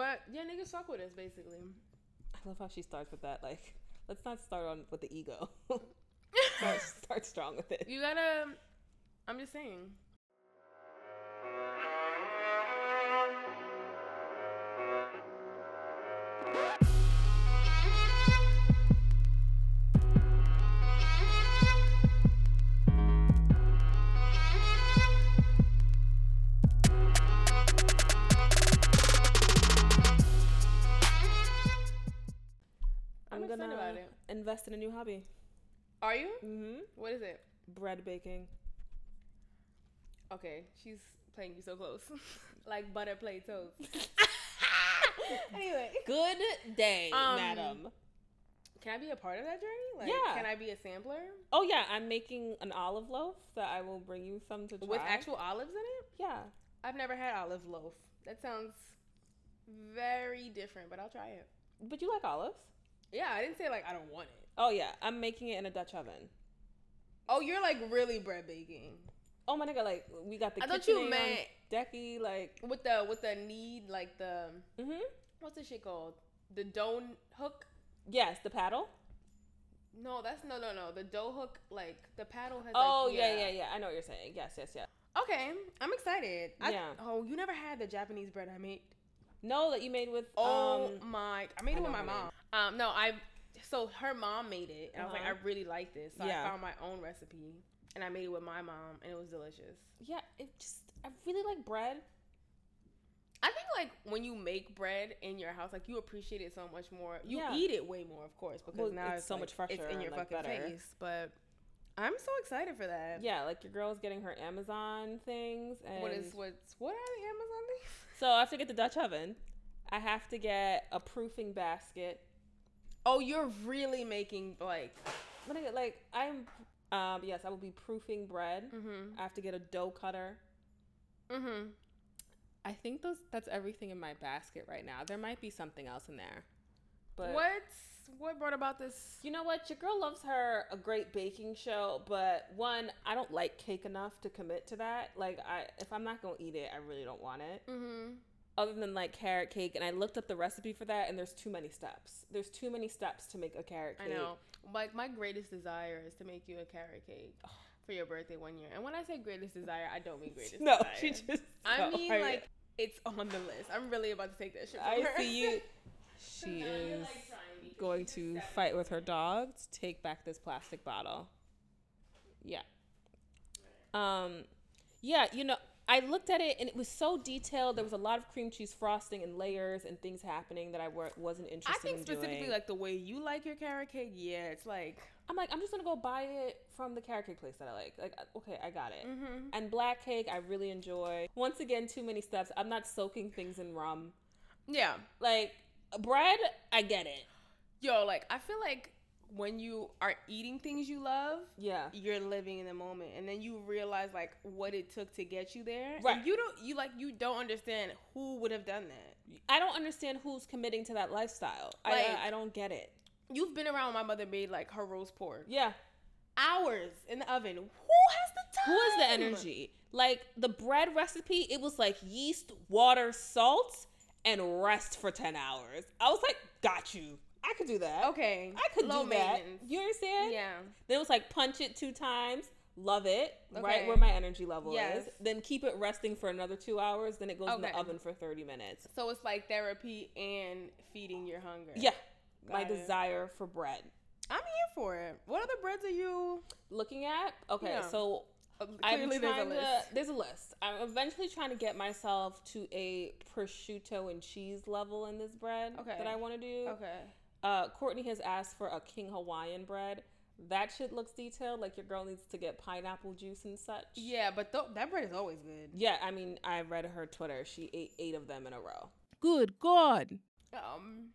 But yeah, niggas fuck with us basically. I love how she starts with that. Like, let's not start on with the ego. start, start strong with it. You gotta. Um, I'm just saying. Invest in a new hobby. Are you? Mm-hmm. What is it? Bread baking. Okay, she's playing you so close, like butter play toast. anyway, Good day, Um, madam. can I be a part of that journey? Like, Yeah. Can I be a sampler Oh yeah, I'm making an olive loaf that I will bring you some to try. with actual olives in it? Yeah. I've never had olive loaf. That sounds very different, but I'll try it. But you like olives? Yeah, I didn't say like I don't want it. Oh yeah, I'm making it in a Dutch oven. Oh, you're like really bread baking Oh my nigga, like we got the I thought you meant- decky, like with the with the knead like the mm-hmm. what's this shit called? The dough hook? Yes, the paddle. No, that's no no no. The dough hook like the paddle has. Oh like, yeah, yeah, yeah. I know what you're saying. Yes, yes, yes. Okay, I'm excited. I, Yeah. Oh, you never had the Japanese bread I made? No, that you made with Oh um my! I made I it with my mom. Um, no, I. So her mom made it, and I was like, I Uh-huh. really like this. So Yeah. I found my own recipe, and I made it with my mom, and it was delicious. yeah, it just I really like bread. I think like when you make bread in your house, like you appreciate it so much more. You Yeah. eat it way more, of course, because Well, now it's it's, so like, much fresher It's in your like, fucking better. face. But I'm so excited for that. Yeah, like your girl's getting her Amazon things and What is what's what are the Amazon things? So I have to get the Dutch oven. I have to get a proofing basket. Oh, you're really making like But I get like I'm um yes, I will be proofing bread. mm-hmm. I have to get a dough cutter. Mm-hmm. I think those that's everything in my basket right now. There might be something else in there. But What's what brought about this? You know what? Your girl loves her a great baking show, but one, I don't like cake enough to commit to that. Like I if I'm not going to eat it, I really don't want it. Mm-hmm. Other than like carrot cake and I looked up the recipe for that and there's too many steps. There's too many steps to make a carrot cake. I know. Like my greatest desire is to make you a carrot cake for your birthday one year. And when I say greatest desire, I don't mean greatest No, desire. she just I mean like it's on the list. I'm really about to take that shit. I her. see you. She is like, trying me 'cause going to just fight with her dog to take back this plastic bottle. Yeah. Um, yeah, you know, I looked at it and it was so detailed. There was a lot of cream cheese frosting and layers and things happening that I wasn't interested. In. I think in specifically doing. like the way you like your carrot cake. Yeah, it's like I'm like, I'm just gonna go buy it from the carrot cake place that I like. Like, uh, okay, I got it. Mm-hmm. And black cake, I really enjoy. Once again, too many steps. I'm not soaking things in rum. yeah. Like bread, I get it. Yo, like I feel like when you are eating things you love, Yeah. you're living in the moment, and then you realize like what it took to get you there. Right. And you don't you like you don't understand who would have done that. I don't understand who's committing to that lifestyle. Uh, like- I, I don't get it. You've been around my mother made like her roast pork Yeah. hours in the oven. Who has the time? Who has the energy? Like the bread recipe, it was like yeast, water, salt, and rest for 10 hours. I was like, got you. I could do that. Okay, I could low do that. You understand? Yeah. Then it was like punch it two times, love it, right where my energy level Yes. is. Then keep it resting for another two hours. Then it goes in the oven for 30 minutes. So it's like therapy and feeding your hunger. Yeah. my it. desire for bread. I'm here for it. What other breads are you? Looking at, okay, Yeah. so Uh, I'm clearly there's a trying list. to. There's a list. I'm eventually trying to get myself to a prosciutto and cheese level in this bread Okay. that I want to do. Okay. Uh, Courtney has asked for a King Hawaiian bread. That shit looks detailed. Like your girl needs to get pineapple juice and such. Yeah, but th- that bread is always good. Yeah, I mean, I read her Twitter. She ate eight of them in a row. Good God. Um,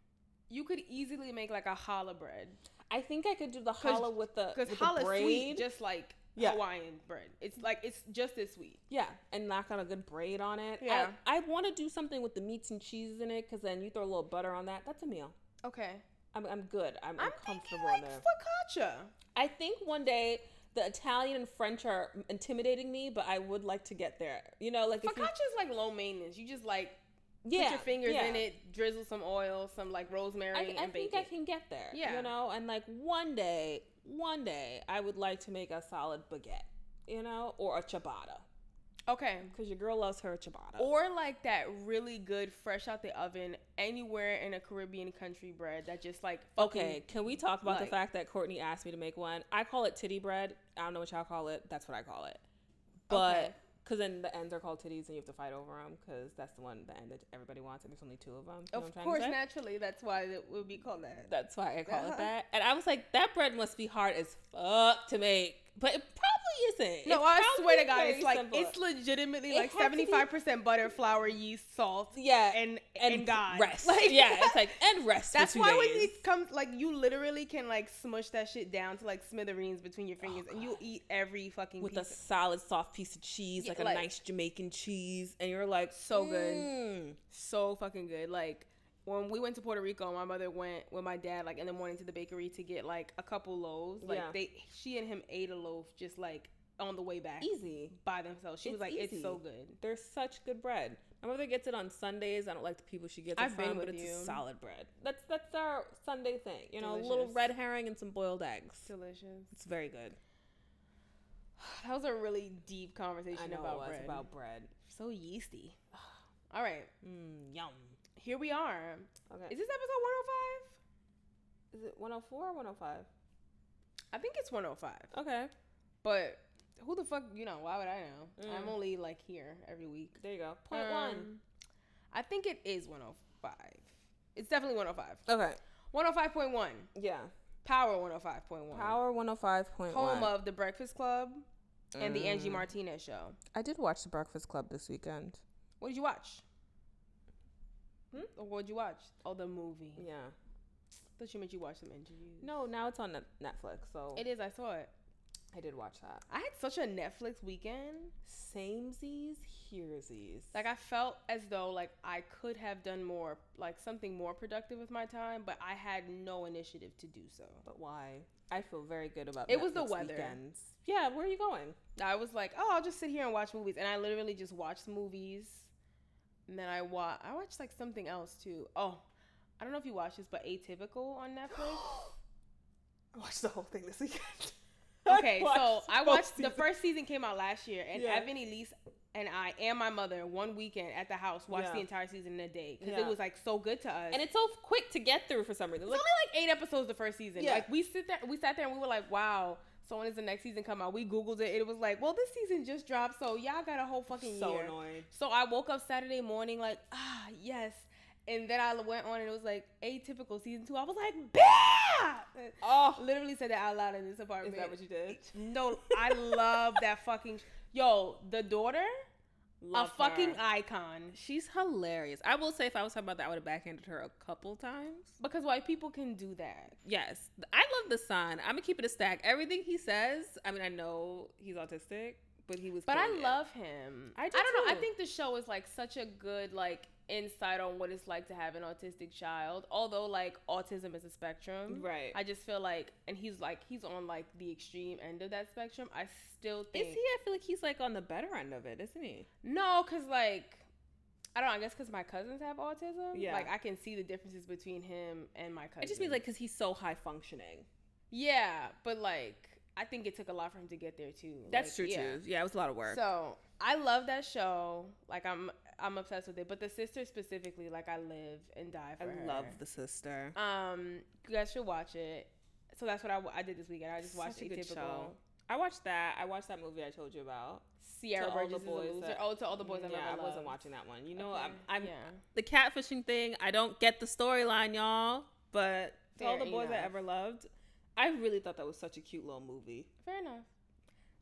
you could easily make like a challah bread I think I could do the challah with the because challah the sweet, just like Yeah. Hawaiian bread. It's like it's just as sweet. Yeah, and knock on a good braid on it. Yeah. I, I want to do something with the meats and cheeses in it because then you throw a little butter on that. That's a meal. Okay. I'm, I'm good. I'm, I'm, I'm thinking comfortable like focaccia. I think one day the Italian and French are intimidating me, but I would like to get there. You know, like Focaccia is like low maintenance. You just like Yeah, put your fingers yeah. in it, drizzle some oil, some like rosemary, I, and I bake think I can get there. Yeah. You know, and like one day, one day, I would like to make a solid baguette, you know, or a ciabatta. Okay. Because your girl loves her ciabatta. Or like that really good, fresh out the oven, anywhere in a Caribbean country bread that just like okay, can we talk about like- the fact that Courtney asked me to make one? I call it titty bread. I don't know what y'all call it. That's what I call it. But Okay. because then the ends are called titties and you have to fight over them because that's the one the end that everybody wants and there's only two of them. You Of course, naturally, that's why it would be called that. That's why I call Uh-huh. it that. And I was like, that bread must be hard as fuck to make, but it probably isn't. No, It's I swear to God, it's like simple. it's legitimately It like has to be- seventy five percent butter, flour, yeast, salt, yeah, and and, God. rest. Like, yeah, it's like and rest. That's why when days. it comes, like you literally can like smush that shit down to like smithereens between your fingers, and you'll eat every fucking with a solid soft piece of cheese, Yeah, like a nice Jamaican cheese, and you're like, So good. "Mm." so fucking good. Like when we went to Puerto Rico, my mother went with my dad like in the morning to the bakery to get like a couple loaves. Like Yeah. they, she and him ate a loaf just like on the way back Easy. by themselves. She was like, easy. "It's so good." They're such good bread. My mother gets it on Sundays. I don't like the people she gets it I've been from, but with it's you. solid bread. That's that's our Sunday thing. You know, a little red herring and some boiled eggs. Delicious. It's very good. That was a really deep conversation I know about it was bread. about bread. so yeasty. All right, Mm, yum. Here we are. Okay. Is this episode 105? Is it 104 or 105? I think it's 105. Okay. But who the fuck, you know, why would I know? I'm Mm. only like here every week. There you go. Point one. Um, I think it is 105. It's definitely 105. Okay. 105.1. Yeah. Power 105.1. Power 105.1. Home of The Breakfast Club and The Angie Mm. Martinez Show. I did watch The Breakfast Club this weekend. What did you watch? Hmm? What'd you watch? Oh, the movie. Yeah. thought you meant you watched some interviews. No, now it's on Netflix, so It is. I saw it. I did watch that. I had such a Netflix weekend. Samesies, herezies. Like I felt as though like I could have done more, like something more productive with my time, but I had no initiative to do so. but why? I feel very good about It was the weather. Weekends. Yeah, where are you going? I was like, oh, I'll just sit here and watch movies, and I literally just watched movies. And then I watch, I watched like something else too. Oh, I don't know if you watched this, but Atypical on Netflix. I watched the whole thing this weekend. Okay, so I both watched the first season came out last year, and Yeah. Evan Elise and I and my mother one weekend at the house watched Yeah. the entire season in a day because Yeah. it was like so good to us. and it's so quick to get through for some reason. It's Like, only like eight episodes the first season. Yeah. Like we sit there, we sat there and we were like, wow. So when does the next season come out? We googled it. It was like, well, this season just dropped, so y'all got a whole fucking so year. annoyed. So I woke up Saturday morning like, ah, yes. And then I went on and it was like atypical season two. I was like, bah! Oh, Literally said that out loud in this apartment. is that what you did? No, I love that fucking. Yo, the daughter, Love a fucking her. icon. She's hilarious. I will say, if I was talking about that, I would have backhanded her a couple times. Because white people can do that. Yes, I love the son. I'm gonna keep it a stack. Everything he says. I mean, I know he's autistic, but he was. But I it. love him. I do I don't know. I think the show is like such a good like insight on what it's like to have an autistic child. Although like autism is a spectrum. Right. I just feel like, and he's like he's on like the extreme end of that spectrum. I still think Is he? I feel like he's like on the better end of it, isn't he? no, cause like. I don't know. I guess because my cousins have autism. Yeah. Like I can see the differences between him and my cousin. It just means like because he's so high functioning. Yeah, but like I think it took a lot for him to get there too. That's Like, true yeah. too. Yeah, it was a lot of work. So I love that show. Like I'm I'm obsessed with it. But the sister specifically, like I live and die I for her. I love the sister. Um, you guys should watch it. So that's what I, I did this weekend. I just watched Such a good Atypical. show. I watched that. I watched that movie I told you about. Sierra To All the Burgess is a loser. that- oh, to all the boys yeah, I wasn't watching that one. You know, Okay. I'm, I'm yeah. the catfishing thing. I don't get the storyline, y'all. But to all Fair the boys I ever loved, I really thought that was such a cute little movie. Fair enough.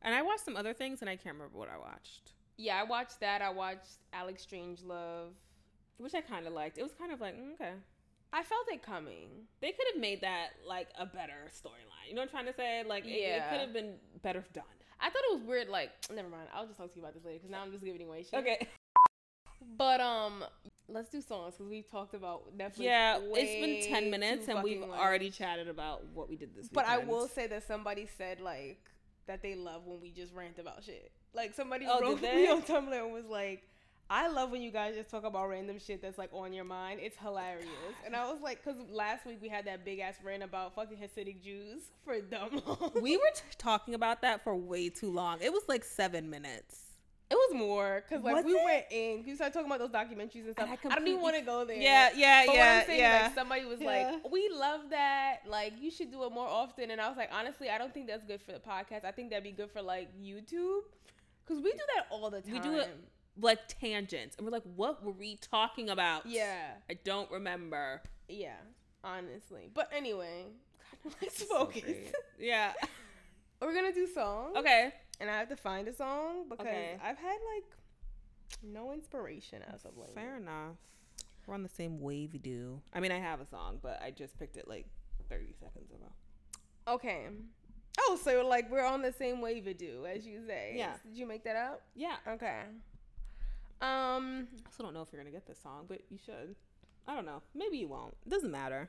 And I watched some other things, and I can't remember what I watched, Yeah, I watched that. I watched Alex Strangelove, which I kind of liked. It was kind of like mm, okay. I felt it coming. They could have made that like a better storyline. You know what I'm trying to say? Like it, it could have been better done. I thought it was weird. Like, never mind. I'll just talk to you about this later because now I'm just giving away shit. Okay. But um, let's do songs because we've talked about Netflix. Yeah, it's been ten minutes, and we've much. already chatted about what we did this week. But I will say that somebody said like that they love when we just rant about shit. Like somebody Oh, wrote me on Tumblr and was like, I love when you guys just talk about random shit that's like on your mind. It's hilarious. And I was like, because last week we had that big ass rant about fucking Hasidic Jews for dumb. We were t- talking about that for way too long. It was like seven minutes. It was more because like Was we it? went in. You started talking about those documentaries and stuff. I I, don't even want to go there. Yeah, yeah, But yeah, what I'm saying, yeah. like somebody was Yeah. like, "We love that. Like you should do it more often." And I was like, honestly, I don't think that's good for the podcast. I think that'd be good for like YouTube, because we do that all the time. We do it like tangents, and we're like, "What were we talking about?" Yeah, I don't remember. yeah. Honestly, but anyway, God, let's So focus. great. yeah. We're gonna do songs. Okay. And I have to find a song because Okay. I've had like no inspiration as of late. Fair enough. We're on the same wave do. I mean, I have a song, but I just picked it like 30 seconds ago. Okay. Oh, so like we're on the same wave do, as you say. Yeah. Did you make that up? Yeah. Okay. Um, I also don't know if you're going to get this song, but you should. I don't know. Maybe you won't. It doesn't matter.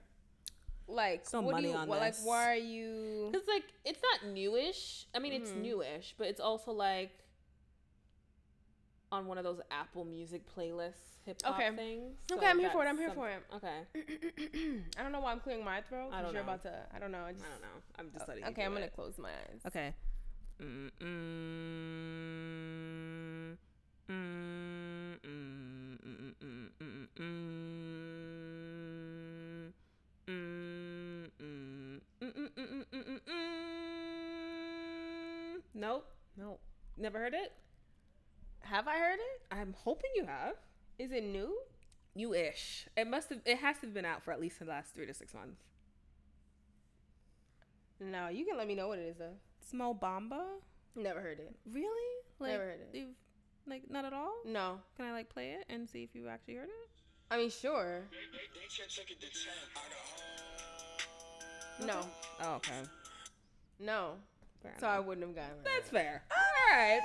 Like There's no what do money you, on what, like why are you? Because, like, it's not newish. I mean, it's Mhm. newish, but it's also like on one of those Apple Music playlists, hip hop Okay. things. Okay, I'm here for it. I'm here some- for it. Okay. I don't know why I'm clearing my throat. I don't know. you're about to. I don't know. I, I don't know. I'm just letting Okay, do I'm gonna it. close my eyes. Okay. Mm, mm, mm, Nope. No. Never heard it? Have I heard it? I'm hoping you have. Is it new? You ish. It must have. It has to have been out for at least the last three to six months. No, you can let me know what it is though. Mo Bamba. Never heard it. Really? Like, Never heard it. You've like not at all. No. Can I like play it and see if you actually heard it? I mean, sure. No. Oh, okay. No. Fair So I wouldn't have gotten that. That's fair. All right.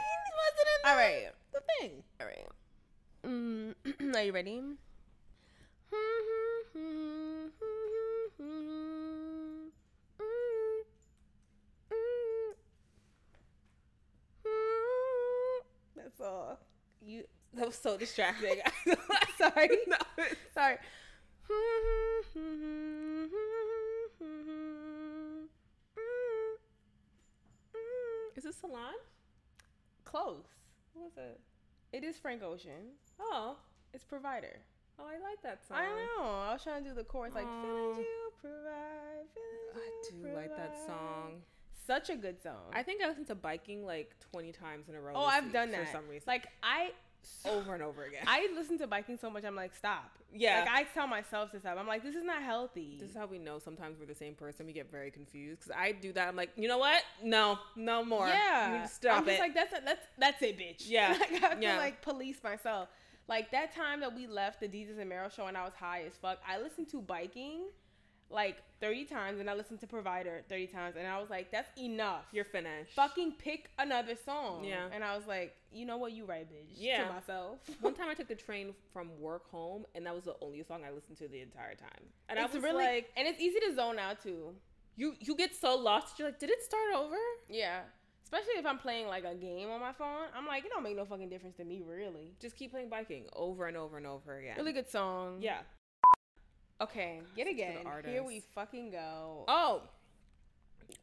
All right. the thing? All right. Mm, are you ready? That's all. You That was so distracting. sorry. no. Sorry. Solange? Close. What was it? It is Frank Ocean. Oh. It's Provider. Oh, I like that song. I know. I was trying to do the chorus like Aw. feeling you provide. I feeling do you like that song. Such a good song. I think I listened to biking like 20 times in a row. oh, I've done that for some reason. Like I, over and over again. I listen to biking so much. I'm like, stop. yeah. Like I tell myself to stop. I'm like, this is not healthy. this is how we know sometimes we're the same person. We get very confused because I do that. I'm like, you know what? No, no more. yeah. you need to stop I'm just it. like, that's it. That's that's it, bitch. Yeah. like, I have Yeah. to like police myself. Like that time that we left the Jesus and Meryl show and I was high as fuck. I listened to biking like 30 times and I listened to Provider 30 times and I was like, that's enough. You're finished. fucking pick another song. Yeah. And I was like, you know what, you right, bitch. Yeah. To myself. One time I took the train from work home, and that was the only song I listened to the entire time. And I it's was really like, and it's easy to zone out too. you you get so lost. You're like, did it start over? Yeah. Especially if I'm playing like a game on my phone. I'm like, it don't make no fucking difference to me, really. Just keep playing biking over and over and over again. Really good song. Yeah. Okay, yet again. Here we fucking go. Oh.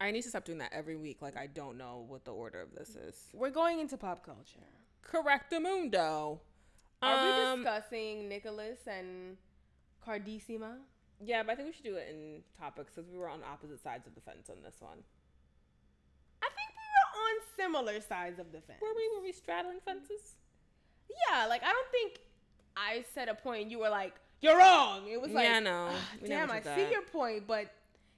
I need to stop doing that every week. Like I don't know what the order of this is. We're going into pop culture. Correctamundo. Are Um, we discussing Nicholas and Cardissima? Yeah, but I think we should do it in topics because we were on opposite sides of the fence on this one. I think we were on similar sides of the fence. Were we? Were we straddling fences? Yeah, like I don't think I said a point point. you were like, you're wrong. It was like, yeah, no. "Ah, damn, I did see your point, but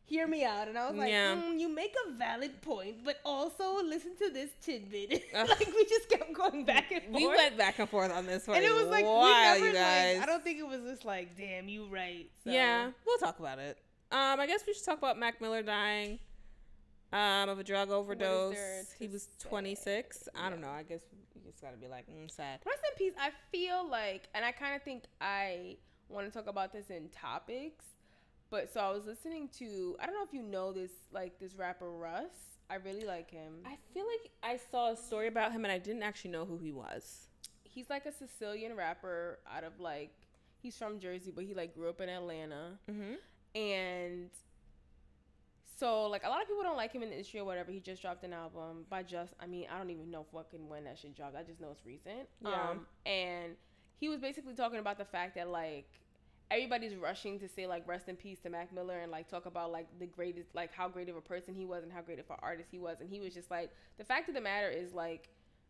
hear me out. And I was like, Yeah. mm, you make a valid point, but also listen to this tidbit. Like we just kept going back and forth. We went back and forth on this for and it was like you guys. like. I don't think it was just like, damn, you right. So. Yeah, we'll talk about it. Um, I guess we should talk about Mac Miller dying um, of a drug overdose. He to was say? 26. I don't know. I guess we just gotta be like, mm, sad. Rest in peace. I feel like, and I kind of think I want to talk about this in topics. But so I was listening to. I don't know if you know this, like this rapper Russ. I really like him. I feel like I saw a story about him and I didn't actually know who he was. he's like a Sicilian rapper out of like he's from Jersey, but he like grew up in Atlanta, Mm-hmm. and so like a lot of people don't like him in the industry or whatever. He just dropped an album by just I mean I don't even know fucking when that shit dropped. I just know it's recent. Yeah. Um, and he was basically talking about the fact that like everybody's rushing to say like rest in peace to Mac Miller and like talk about like the greatest like how great of a person he was and how great of an artist he was and he was just like the fact of the matter is like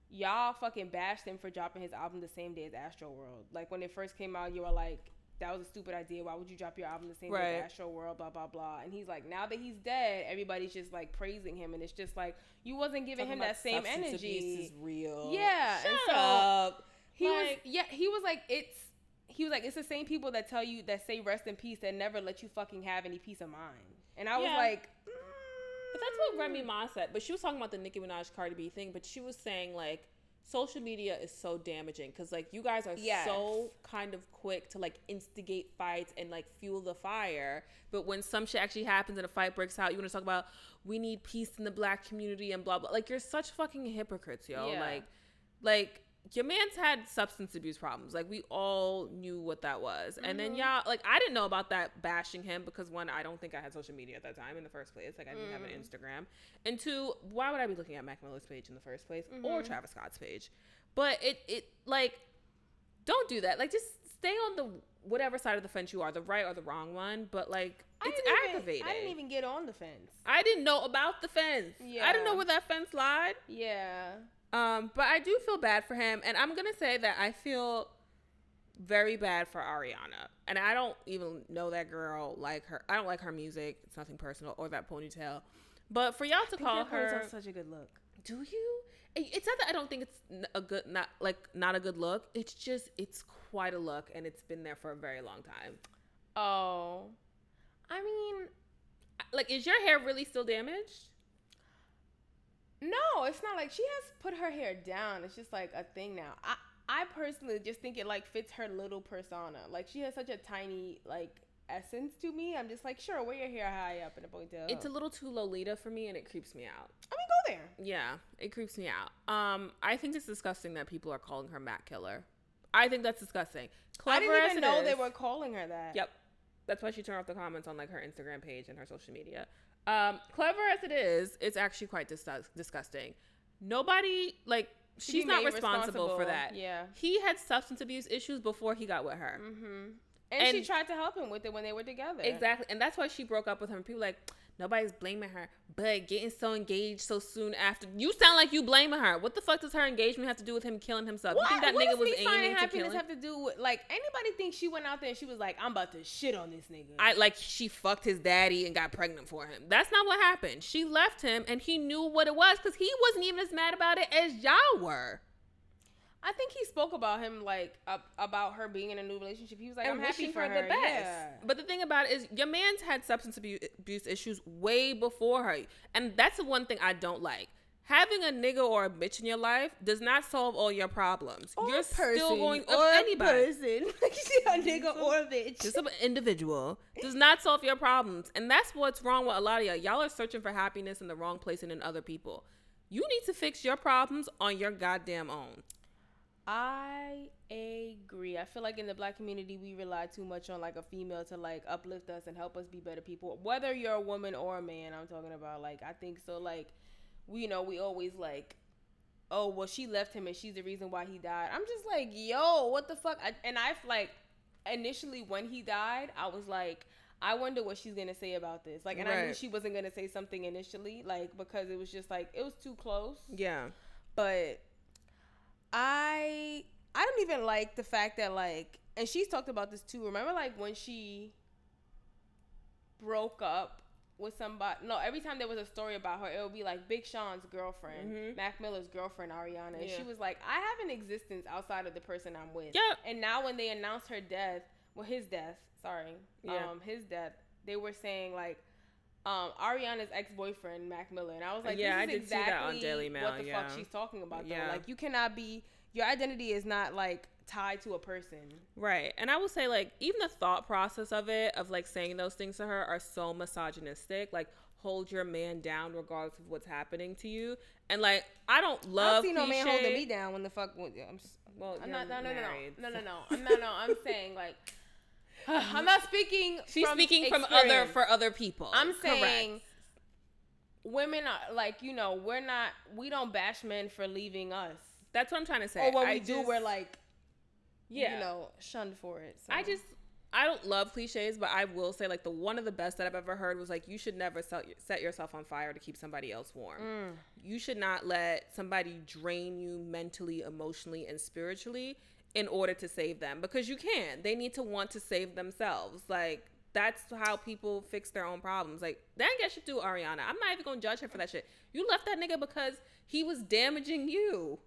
y'all fucking bashed him for dropping his album the same day as Astroworld. Like when it first came out, you were like that was a stupid idea. Why would you drop your album the same day as Astroworld? Blah blah blah. And he's like, now that he's dead, everybody's just like praising him, and it's just like you wasn't giving him that same energy. is real. Yeah, and so- up. He was Like- yeah, he was like it's he was like it's the same people that tell you that say rest in peace that never let you fucking have any peace of mind. And I was Yeah. like, But that's what Remy mm. Ma said. But she was talking about the Nicki Minaj Cardi B thing. But she was saying like social media is so damaging because like you guys are Yes. so kind of quick to like instigate fights and like fuel the fire. But when some shit actually happens and a fight breaks out, you want to talk about we need peace in the black community and blah blah. Like you're such fucking hypocrites, yo. Yeah. Like, like. Your man's had substance abuse problems. Like we all knew what that was. And then Mhm. y'all like I didn't know about that bashing him because one, I don't think I had social media at that time in the first place. Like I didn't have an Mm. Instagram. And two, why would I be looking at Mac Miller's page in the first place or Mhm. Travis Scott's page? But it it like don't do that. Like just stay on the whatever side of the fence you are, the right or the wrong one. But like it's even- aggravating. I didn't even get on the fence. I didn't know about the fence. Yeah. I didn't know where that fence lied. Yeah. Um, but I do feel bad for him, and I'm gonna say that I feel very bad for Ariana, and I don't even know that girl. Like her, I don't like her music. It's nothing personal or that ponytail. But for y'all to I call her, such a good look. do you? It's not that I don't think it's a good, not like not a good look. It's just it's quite a look, and it's been there for a very long time. Oh. I mean, Like, is your hair really still damaged? No, it's not like she has put her hair down. It's just like a thing now. I I personally just think it like fits her little persona. Like she has such a tiny like essence to me. I'm just like, sure, wear your hair high up in a ponytail. It's a little too Lolita for me, and it creeps me out. I mean, go there. Yeah, it creeps me out. Um, I think it's disgusting that people are calling her Mac Killer. I think that's disgusting. Clever I didn't even know they were calling her that. Yep, that's why she turned off the comments on like her Instagram page and her social media. Um, clever as it is, it's actually quite dis- disgusting. Nobody like Should she's not made responsible, for that. Yeah. He had substance abuse issues before he got with her. Mm-hmm. And, she tried to help him with it when they were together. Exactly, and that's why she broke up with him. People like nobody's blaming her, but getting so engaged so soon after. You sound like you blaming her. What the fuck does her engagement have to do with him killing himself? What, you think that what nigga does was me aiming to kill happiness him? have to do with like anybody think she went out there and she was like, I'm about to shit on this nigga. I like she fucked his daddy and got pregnant for him. That's not what happened. She left him and he knew what it was because he wasn't even as mad about it as y'all were. I think he spoke about him like ab- about her being in a new relationship. He was like, and I'm happy wishing for her, her. the best. Yeah. But the thing about it is, your man's had substance abuse, abuse issues way before her, and that's the one thing I don't like. Having a nigga or a bitch in your life does not solve all your problems. Or You're a person, still going or of a anybody. person. Like you see a nigga or a bitch. Just an individual does not solve your problems, and that's what's wrong with a lot of y'all. Y'all are searching for happiness in the wrong place and in other people. You need to fix your problems on your goddamn own. I agree. I feel like in the black community we rely too much on like a female to like uplift us and help us be better people. Whether you're a woman or a man, I'm talking about like I think so like we you know, we always like oh, well she left him and she's the reason why he died. I'm just like, "Yo, what the fuck?" I, and I've like initially when he died, I was like I wonder what she's gonna say about this. Like, and I knew she wasn't gonna say something initially, like because it was just like it was too close Yeah. but I I don't even like the fact that like and she's talked about this too. Remember like when she broke up with somebody no, every time there was a story about her, it would be like Big Sean's girlfriend, Mhm. Mac Miller's girlfriend, Ariana. And Yeah. she was like, I have an existence outside of the person I'm with. Yep. And now when they announced her death, well his death, sorry. Yeah. Um his death, they were saying like um, Ariana's ex boyfriend Mac Miller, and I was like, Yeah, this I did see that on Daily Mail, what the yeah. fuck she's talking about. Though. Yeah. Like, you cannot be your identity is not like tied to a person. Right. And I will say, like, even the thought process of it, of like saying those things to her, are so misogynistic. Like, hold your man down regardless of what's happening to you. And like, I don't love. I don't see no man holding me down when the fuck. When, I'm, s- Well, I'm not. No, no, no, married, no, no, so- no, no. I'm no, no. I'm saying like. I'm not speaking. She's from speaking from other for other people. I'm Correct. saying women are like you know we're not we don't bash men for leaving us that's what I'm trying to say. or when I we do we're like yeah. you know shunned for it. So. I just I don't love cliches, but I will say like the one of the best that I've ever heard was like you should never set, set yourself on fire to keep somebody else warm. Mm. You should not let somebody drain you mentally, emotionally, and spiritually in order to save them because you can. They need to want to save themselves. Like that's how people fix their own problems. Like that ain't got shit to do Ariana. I'm not even gonna judge her for that shit. You left that nigga because he was damaging you.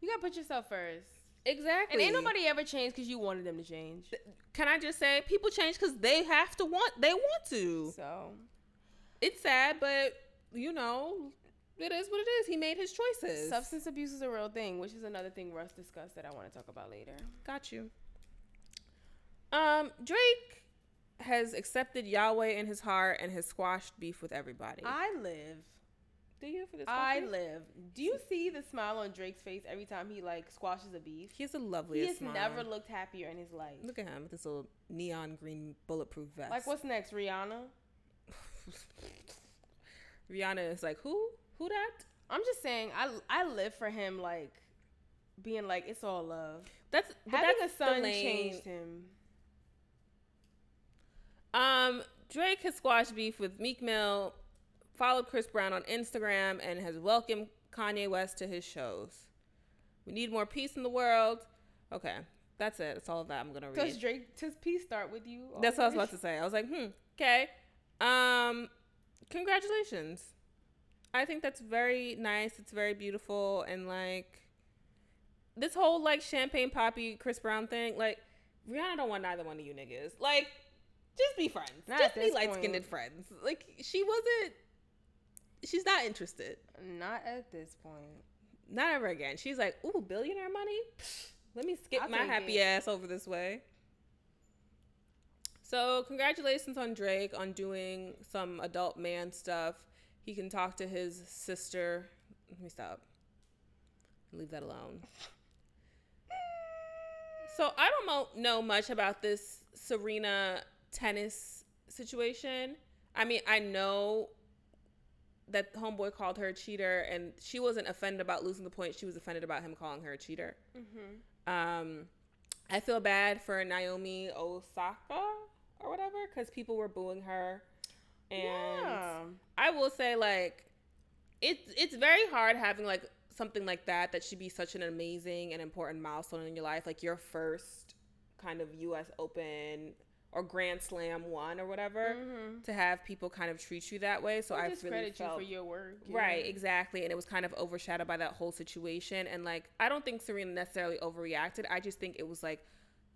you gotta put yourself first. Exactly. And ain't nobody ever changed because you wanted them to change. Can I just say people change because they have to want they want to. So It's sad, but you know, it is what it is. He made his choices. substance abuse is a real thing, which is another thing Russ discussed that I want to talk about later. Got you. Um, Drake has accepted Yahweh in his heart and has squashed beef with everybody. I live. Do you for this? I beef? live. Do you see the smile on Drake's face every time he like squashes a beef? He has the He loveliest has smile. never looked happier in his life. Look at him with this little neon green bulletproof vest. Like what's next, Rihanna? Rihanna is like, who? Who that? I'm just saying, I I live for him like being like it's all love. That's but Having that's a son changed him. Um, Drake has squashed beef with Meek Mill, followed Chris Brown on Instagram, and has welcomed Kanye West to his shows. We need more peace in the world. Okay, that's it. That's all of that I'm gonna read. Does. Drake does peace start with you? That's what I was about to say. I was like, hmm, okay. Um, congratulations. I think that's very nice. It's very beautiful, and like this whole like champagne poppy Chris Brown thing. Like Rihanna don't want neither one of you niggas. Like, just be friends. Not just be light skinned friends. Like she wasn't. She's not interested. Not at this point. Not ever again. She's like, ooh, billionaire money. Let me skip I'll my happy it. ass over this way. So, congratulations on Drake on doing some adult man stuff. He can talk to his sister. Let me stop. Leave that alone. So, I don't mo- know much about this Serena tennis situation. I mean, I know that homeboy called her a cheater, and she wasn't offended about losing the point. She was offended about him calling her a cheater. Mm-hmm. Um, I feel bad for Naomi Osaka or whatever because people were booing her, and yeah. I will say like it's it's very hard having like something like that that should be such an amazing and important milestone in your life, like your first kind of U.S. Open or Grand Slam one or whatever, Mm-hmm. to have people kind of treat you that way. So I really discredit felt you for your work. Right, exactly. And it was kind of overshadowed by that whole situation. And like, I don't think Serena necessarily overreacted. I just think it was like,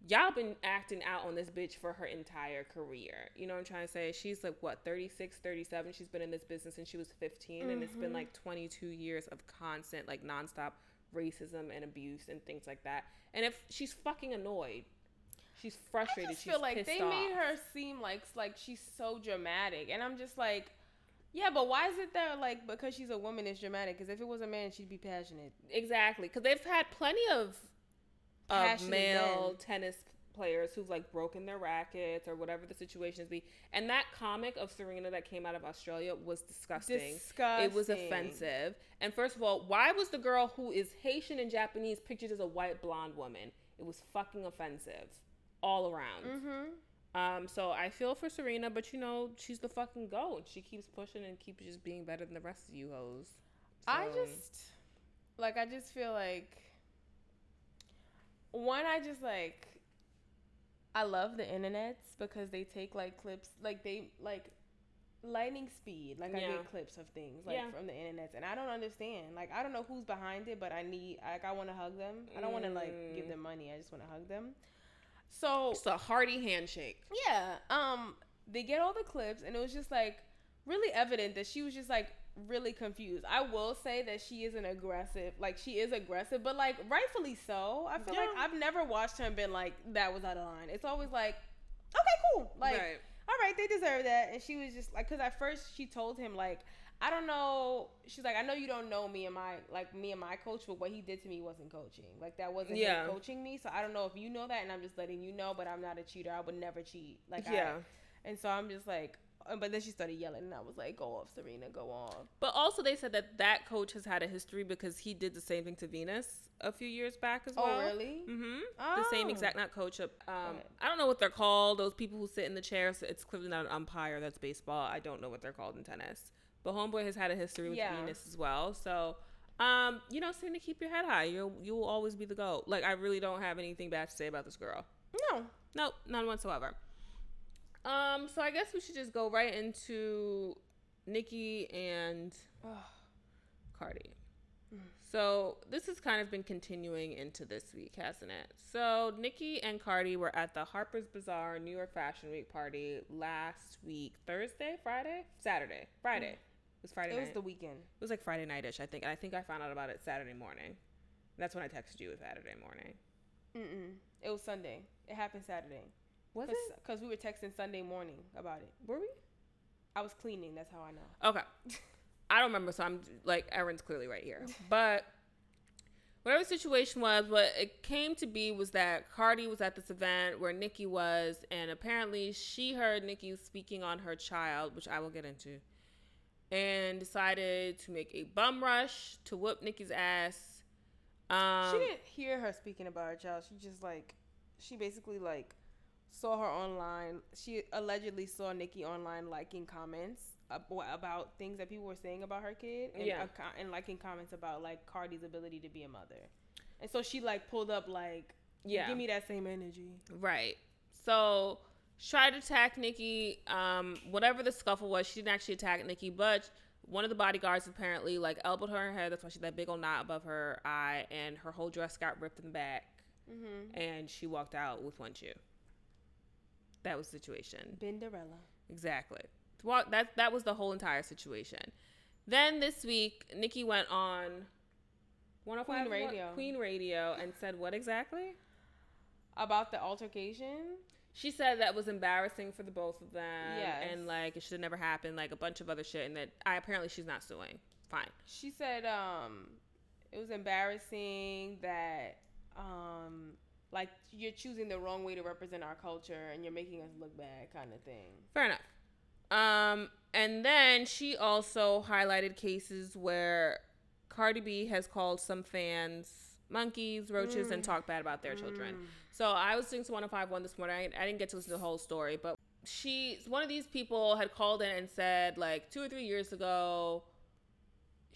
y'all been acting out on this bitch for her entire career. You know what I'm trying to say? She's like, what, 36, 37? She's been in this business since she was 15. And it's been Mhm. like 22 years of constant, like, nonstop racism and abuse and things like that. And if she's fucking annoyed, she's frustrated. I just she's feel like they off. made her seem like like she's so dramatic, and I'm just like, yeah, but why is it that like because she's a woman is dramatic? Because if it was a man, she'd be passionate. Exactly, because they've had plenty of, of male men. tennis players who've like broken their rackets or whatever the situations be. And that comic of Serena that came out of Australia was disgusting. Disgusting. It was offensive. And first of all, why was the girl who is Haitian and Japanese pictured as a white blonde woman? It was fucking offensive, all around. Mm-hmm. Um, so I feel for Serena, but you know she's the fucking goat. She keeps pushing and keeps just being better than the rest of you hoes. I just like I just feel like one I just like I love the internets because they take like clips like they like lightning speed like I get clips of things like Yeah. from the internet and I don't understand like I don't know who's behind it but I need like I want to hug them I don't want to like give Mm. them money I just want to hug them so It's a hearty handshake. yeah um they get all the clips and it was just like really evident that she was just like really confused i will say that she is an aggressive like she is aggressive but like rightfully so i feel like i've never watched her and been like that was out of line it's always like okay cool like right. all right they deserve that. And she was just like, because at first she told him like, I don't know. She's like, I know you don't know me and my like me and my coach, but what he did to me wasn't coaching. Like that wasn't Yeah. him coaching me. So I don't know if you know that, and I'm just letting you know. But I'm not a cheater. I would never cheat. Like Yeah. I, and so I'm just like, but then she started yelling, and I was like, go off, Serena, go off. But also, they said that that coach has had a history because he did the same thing to Venus a few years back as well. Oh really? Mm-hmm. The same Oh. exact, not coach. Um, ahead. I don't know what they're called. Those people who sit in the chairs. It's clearly not an umpire. That's baseball. I don't know what they're called in tennis. But homeboy has had a history with Yeah. Venus as well. So, um, you know, Serena, keep your head high. You'll you will always be the goat. Like I really don't have anything bad to say about this girl. No. Nope, none whatsoever. Um, so I guess we should just go right into Nicki and. Cardi. So this has kind of been continuing into this week, hasn't it? So Nicki and Cardi were at the Harper's Bazaar New York Fashion Week party last week, Thursday, Friday, Saturday, Friday. It was Friday It was the weekend. it was like Friday nightish, I think. And I think I found out about it Saturday morning. That's when I texted you. It was Saturday morning. Mm-mm. It was Sunday. It happened Saturday. Was Cause, it? 'cause we were texting Sunday morning about it. Were we? I was cleaning. That's how I know. Okay. I don't remember, so I'm like, Erin's clearly right here. But whatever the situation was, what it came to be was that Cardi was at this event where Nicki was, and apparently she heard Nicki speaking on her child, which I will get into, and decided to make a bum rush to whoop Nicki's ass. Um, she didn't hear her speaking about her child. She just like, she basically like saw her online. She allegedly saw Nicki online liking comments ab- about things that people were saying about her kid, and, Yeah. uh, and liking comments about like Cardi's ability to be a mother. And so she like pulled up like, Yeah. give me that same energy. Right. So she tried to attack Nicki. Um, whatever the scuffle was, she didn't actually attack Nicki, but one of the bodyguards apparently like elbowed her in her head. That's why she had that big old knot above her eye, and her whole dress got ripped in the back, Mm-hmm. and she walked out with one shoe. That was the situation. Benderella. Exactly. Well, that that was the whole entire situation. Then this week, Nicki went on 105 Queen Radio. Queen Radio and said what exactly? About the altercation. She said that was embarrassing for the both of them. Yes. And like it should have never happened, like a bunch of other shit. And that I apparently she's not suing. Fine. She said um it was embarrassing that um like you're choosing the wrong way to represent our culture and you're making us look bad kind of thing. Fair enough. Um, and then she also highlighted cases where Cardi B has called some fans monkeys, roaches, and Mm. talked bad about their children. Mm. So I was listening to 105.1 this morning. I, I didn't get to listen to the whole story, but she, one of these people had called in and said, like, two or three years ago,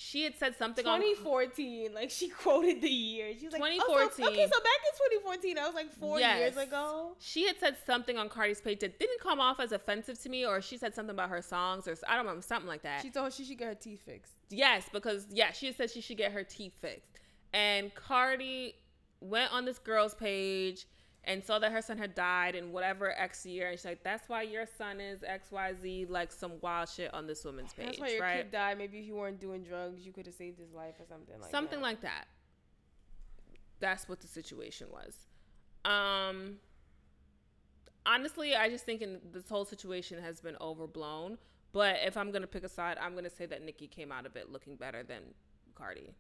she had said something on 2014, like she quoted the year. She was like, 2014. Oh, so, okay, so back in 2014, I was like four Yes. years ago. She had said something on Cardi's page that didn't come off as offensive to me, or she said something about her songs, or I don't remember something like that. She told her she should get her teeth fixed. yes, because yeah, she had said she should get her teeth fixed, and Cardi went on this girl's page and saw that her son had died in whatever X year, and she's like, "That's why your son is X Y Z," like some wild shit on this woman's page, That's why your right? kid died. Maybe if you weren't doing drugs, you could have saved his life or something like something that. like that. That's what the situation was. Um honestly, I just think in this whole situation has been overblown. But if I'm gonna pick a side, I'm gonna say that Nicki came out of it looking better than Cardi,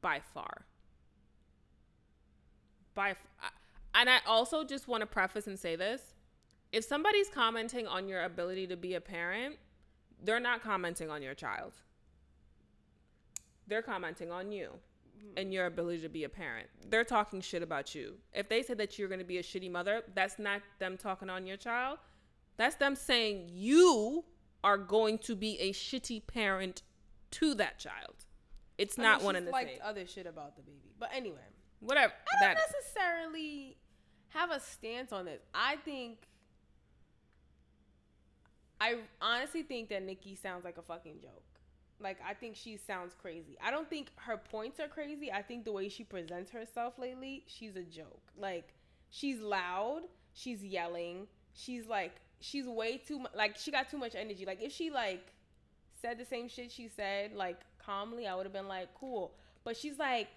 by far. By, f- I- and I also just want to preface and say this: if somebody's commenting on your ability to be a parent, they're not commenting on your child. They're commenting on you mm-hmm. and your ability to be a parent. They're talking shit about you. If they say that you're going to be a shitty mother, that's not them talking on your child. That's them saying you are going to be a shitty parent to that child. It's I not mean, one and the liked same. other shit about the baby. But anyway, Whatever. I don't necessarily have a stance on this. I think I honestly think that Nicki sounds like a fucking joke. Like I think she sounds crazy. I don't think her points are crazy. I think the way she presents herself lately, she's a joke. Like she's loud, she's yelling, she's like she's way too much like she got too much energy. Like if she like said the same shit she said like calmly, I would have been like cool. But she's like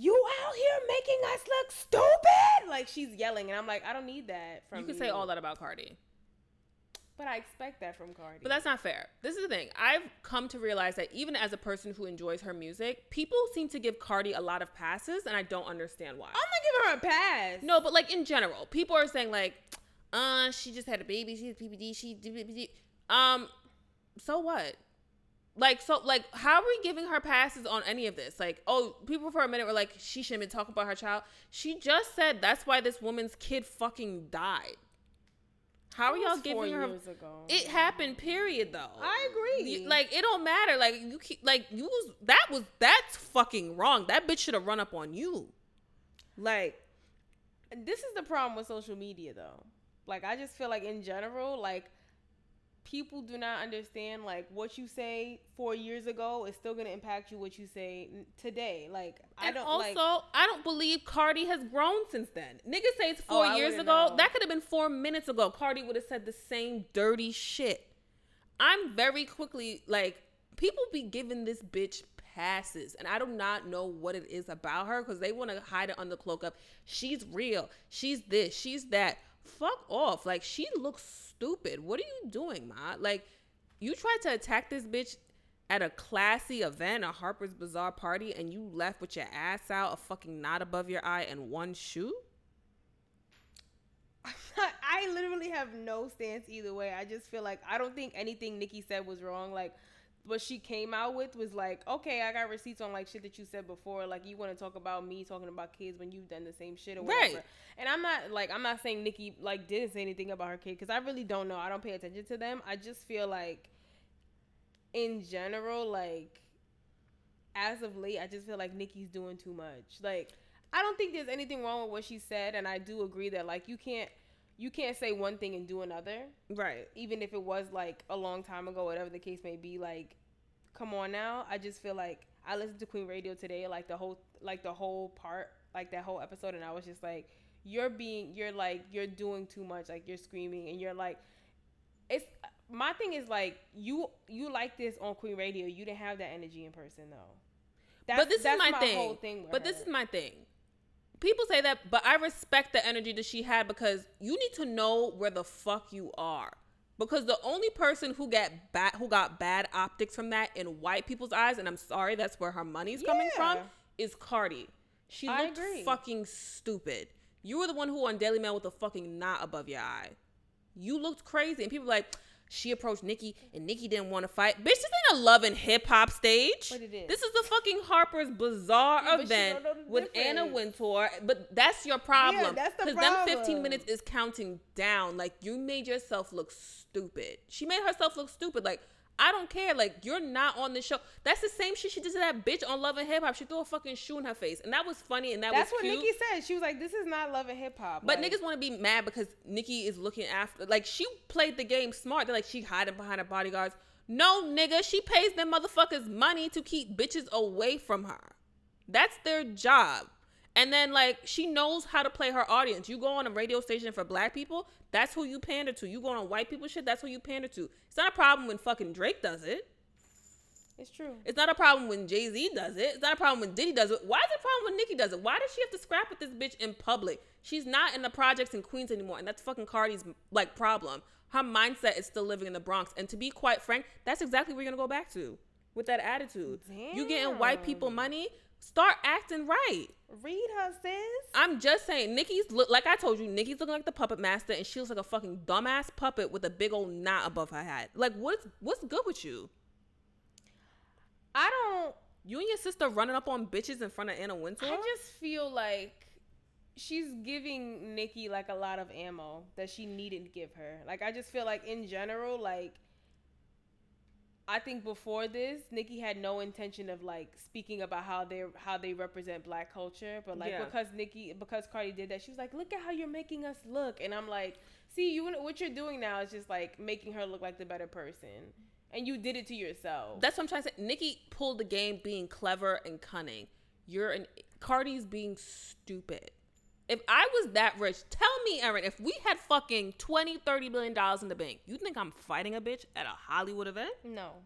you out here making us look stupid like she's yelling and i'm like i don't need that from you can say all that about Cardi. But I expect that from Cardi. But that's not fair. This is the thing. I've come to realize that even as a person who enjoys her music, people seem to give Cardi a lot of passes, and I don't understand why. I'm not giving her a pass. No, but like in general, people are saying like, uh, she just had a baby, she has PPD, she did Um, so what? Like so, like how are we giving her passes on any of this? Like, oh, people for a minute were like, she shouldn't be talking about her child. She just said that's why this woman's kid fucking died. How are y'all giving her? It happened. Period. Though. I agree. You- like it don't matter. Like you keep like you was that was that's fucking wrong. That bitch should have run up on you. Like this is the problem with social media though like i just feel like in general like people do not understand like what you say four years ago is still to impact you what you say today like i don't also like I don't believe Cardi has grown since then. Niggas say it's Oh, four I years ago. know. That could have been four minutes ago. Cardi would have said the same dirty shit. I'm very quickly like people be giving this bitch passes and I do not know what it is about her because they want to hide it under the cloak of she's real, she's this, she's that. Fuck off. Like she looks stupid. What are you doing, ma? Like you tried to attack this bitch at a classy event, a Harper's Bazaar party, and you left with your ass out, a fucking knot above your eye, and one shoe? i literally have no stance either way i just feel like i don't think anything nicki said was wrong like what she came out with was like okay i got receipts on like shit that you said before. Like you want to talk about me talking about kids when you've done the same shit or whatever. Right. and i'm not like i'm not saying nicki like didn't say anything about her kid because i really don't know. I don't pay attention to them. I just feel like in general like as of late i just feel like nicki's doing too much. Like i don't think there's anything wrong with what she said and i do agree that like you can't you can't say one thing and do another Right. even if it was like a long time ago, whatever the case may be, like, come on now. I just feel like I listened to Queen Radio today, like the whole, like the whole part, like that whole episode, and I was just like, you're being, you're like, you're doing too much, like you're screaming, and you're like, it's my thing is like you, you like this on Queen Radio, you didn't have that energy in person though. That's, but this is my, thing. whole thing. with but this is my thing. People say that, but I respect the energy that she had because you need to know where the fuck you are. Because the only person who got bad who got bad optics from that in white people's eyes, and I'm sorry, that's where her money's coming from, is Cardi. She I looked agree. fucking stupid. You were the one who on Daily Mail with a fucking knot above your eye. You looked crazy, and people like, she approached Nicki, and Nicki didn't want to fight. Bitch, this ain't a love and hip hop stage. But it is. This is the fucking Harper's Bazaar Yeah, event don't know the with Anna. Wintour. But that's your problem. Yeah, that's the problem. Because them 15 minutes is counting down. Like you made yourself look stupid. She made herself look stupid. Like I don't care. Like you're not on the show. That's the same shit she did to that bitch on Love and Hip Hop. She threw a fucking shoe in her face, and that was funny. And that That's was That's what cute. Nicki said. She was like, "This is not love and hip hop." But like, niggas want to be mad because Nicki is looking after. Like she played the game smart. They're like she hiding behind her bodyguards. No, nigga, she pays them motherfuckers money to keep bitches away from her. That's their job. And then like she knows how to play her audience. You go on a radio station for black people, that's who you pander to. You go on white people shit, that's who you pander to. It's not a problem when fucking Drake does it. it's true. It's not a problem when Jay Z does it. It's not a problem when Diddy does it. Why is it a problem when Nicki does it? Why does she have to scrap with this bitch in public? She's not in the projects in Queens anymore, and that's fucking Cardi's like problem. Her mindset is still living in the Bronx, and to be quite frank, that's exactly where you're gonna go back to with that attitude. You getting white people money? Start acting right. Read her, sis. I'm just saying, Nicki's look like I told you, Nicki's looking like the puppet master, and she looks like a fucking dumbass puppet with a big old knot above her head. Like, what's what's good with you? I don't. You and your sister running up on bitches in front of Anna Wintour? I just feel like she's giving Nicki like a lot of ammo that she needed to give her. Like I just feel like in general, like I think before this, Nicki had no intention of like speaking about how they how they represent black culture, but like Yeah. because Nicki because Cardi did that, she was like, "Look at how you're making us look," and I'm like, "See, you what you're doing now is just like making her look like the better person." And you did it to yourself. That's what I'm trying to say. Nicki pulled the game being clever and cunning. You're an Cardi's being stupid. If I was that rich, tell me, Erin, if we had fucking 20, 30 million dollars in the bank, you think I'm fighting a bitch at a Hollywood event? no.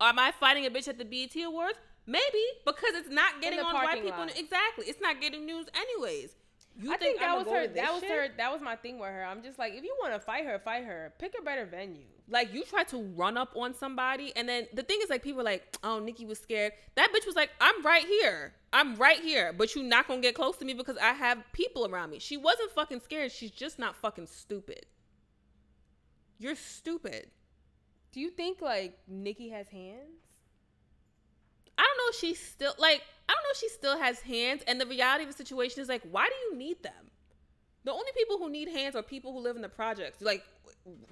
Am I fighting a bitch at the BET Awards? Maybe, because it's not getting on white people. lot. Exactly. It's not getting news anyways. You I think that was her. That was shit? her. That was my thing with her. I'm just like, if you want to fight her, fight her. Pick a better venue. Like you try to run up on somebody, and then the thing is, like people are like, "Oh, Nicki was scared." That bitch was like, "I'm right here. I'm right here, but you're not gonna get close to me because I have people around me." She wasn't fucking scared. She's just not fucking stupid. You're stupid. Do you think like Nicki has hands? I don't know She's still like. I don't know if she still has hands. And the reality of the situation is like, why do you need them? The only people who need hands are people who live in the projects. Like,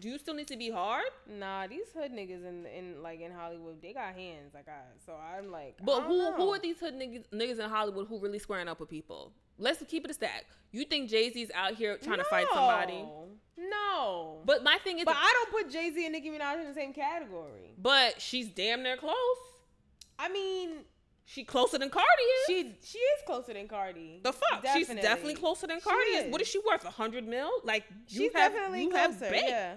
do you still need to be hard? Nah, these hood niggas in in like in Hollywood, they got hands. Like I, so I'm like, I But don't who know. who are these hood niggas, niggas in Hollywood who really squaring up with people? Let's keep it a stack. You think Jay Z's out here trying to fight somebody? No. No. But my thing is, But I don't put Jay Z and Nicki Minaj in the same category. but she's damn near close. I mean, She closer than Cardi is. she she is closer than Cardi. the fuck? She's definitely closer than Cardi is. is. What is she worth? A hundred mil? Like you She's have, definitely you have closer. bank. Yeah.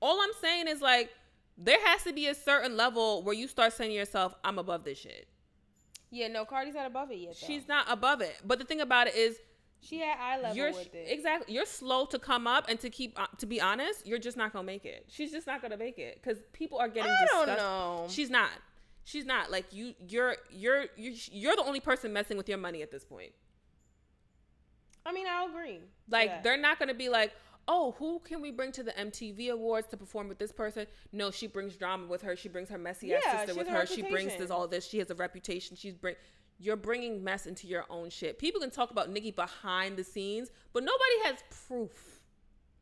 All I'm saying is like there has to be a certain level where you start saying to yourself, I'm above this shit. Yeah. No, Cardi's not above it yet. Though. She's not above it. But the thing about it is she had eye level you're with it. exactly you're slow to come up and to keep uh, to be honest, you're just not gonna make it. She's just not gonna make it because people are getting I don't know. She's not. She's not like you. You're you're you're you're the only person messing with your money at this point. I mean, I'll agree. Like Yeah. they're not gonna be like, oh, who can we bring to the MTV Awards to perform with this person? No, she brings drama with her. She brings her messy ass Yeah, sister with her. She brings this all this. She has a reputation. She's bring. You're bringing mess into your own shit. People can talk about Nicki behind the scenes, but nobody has proof.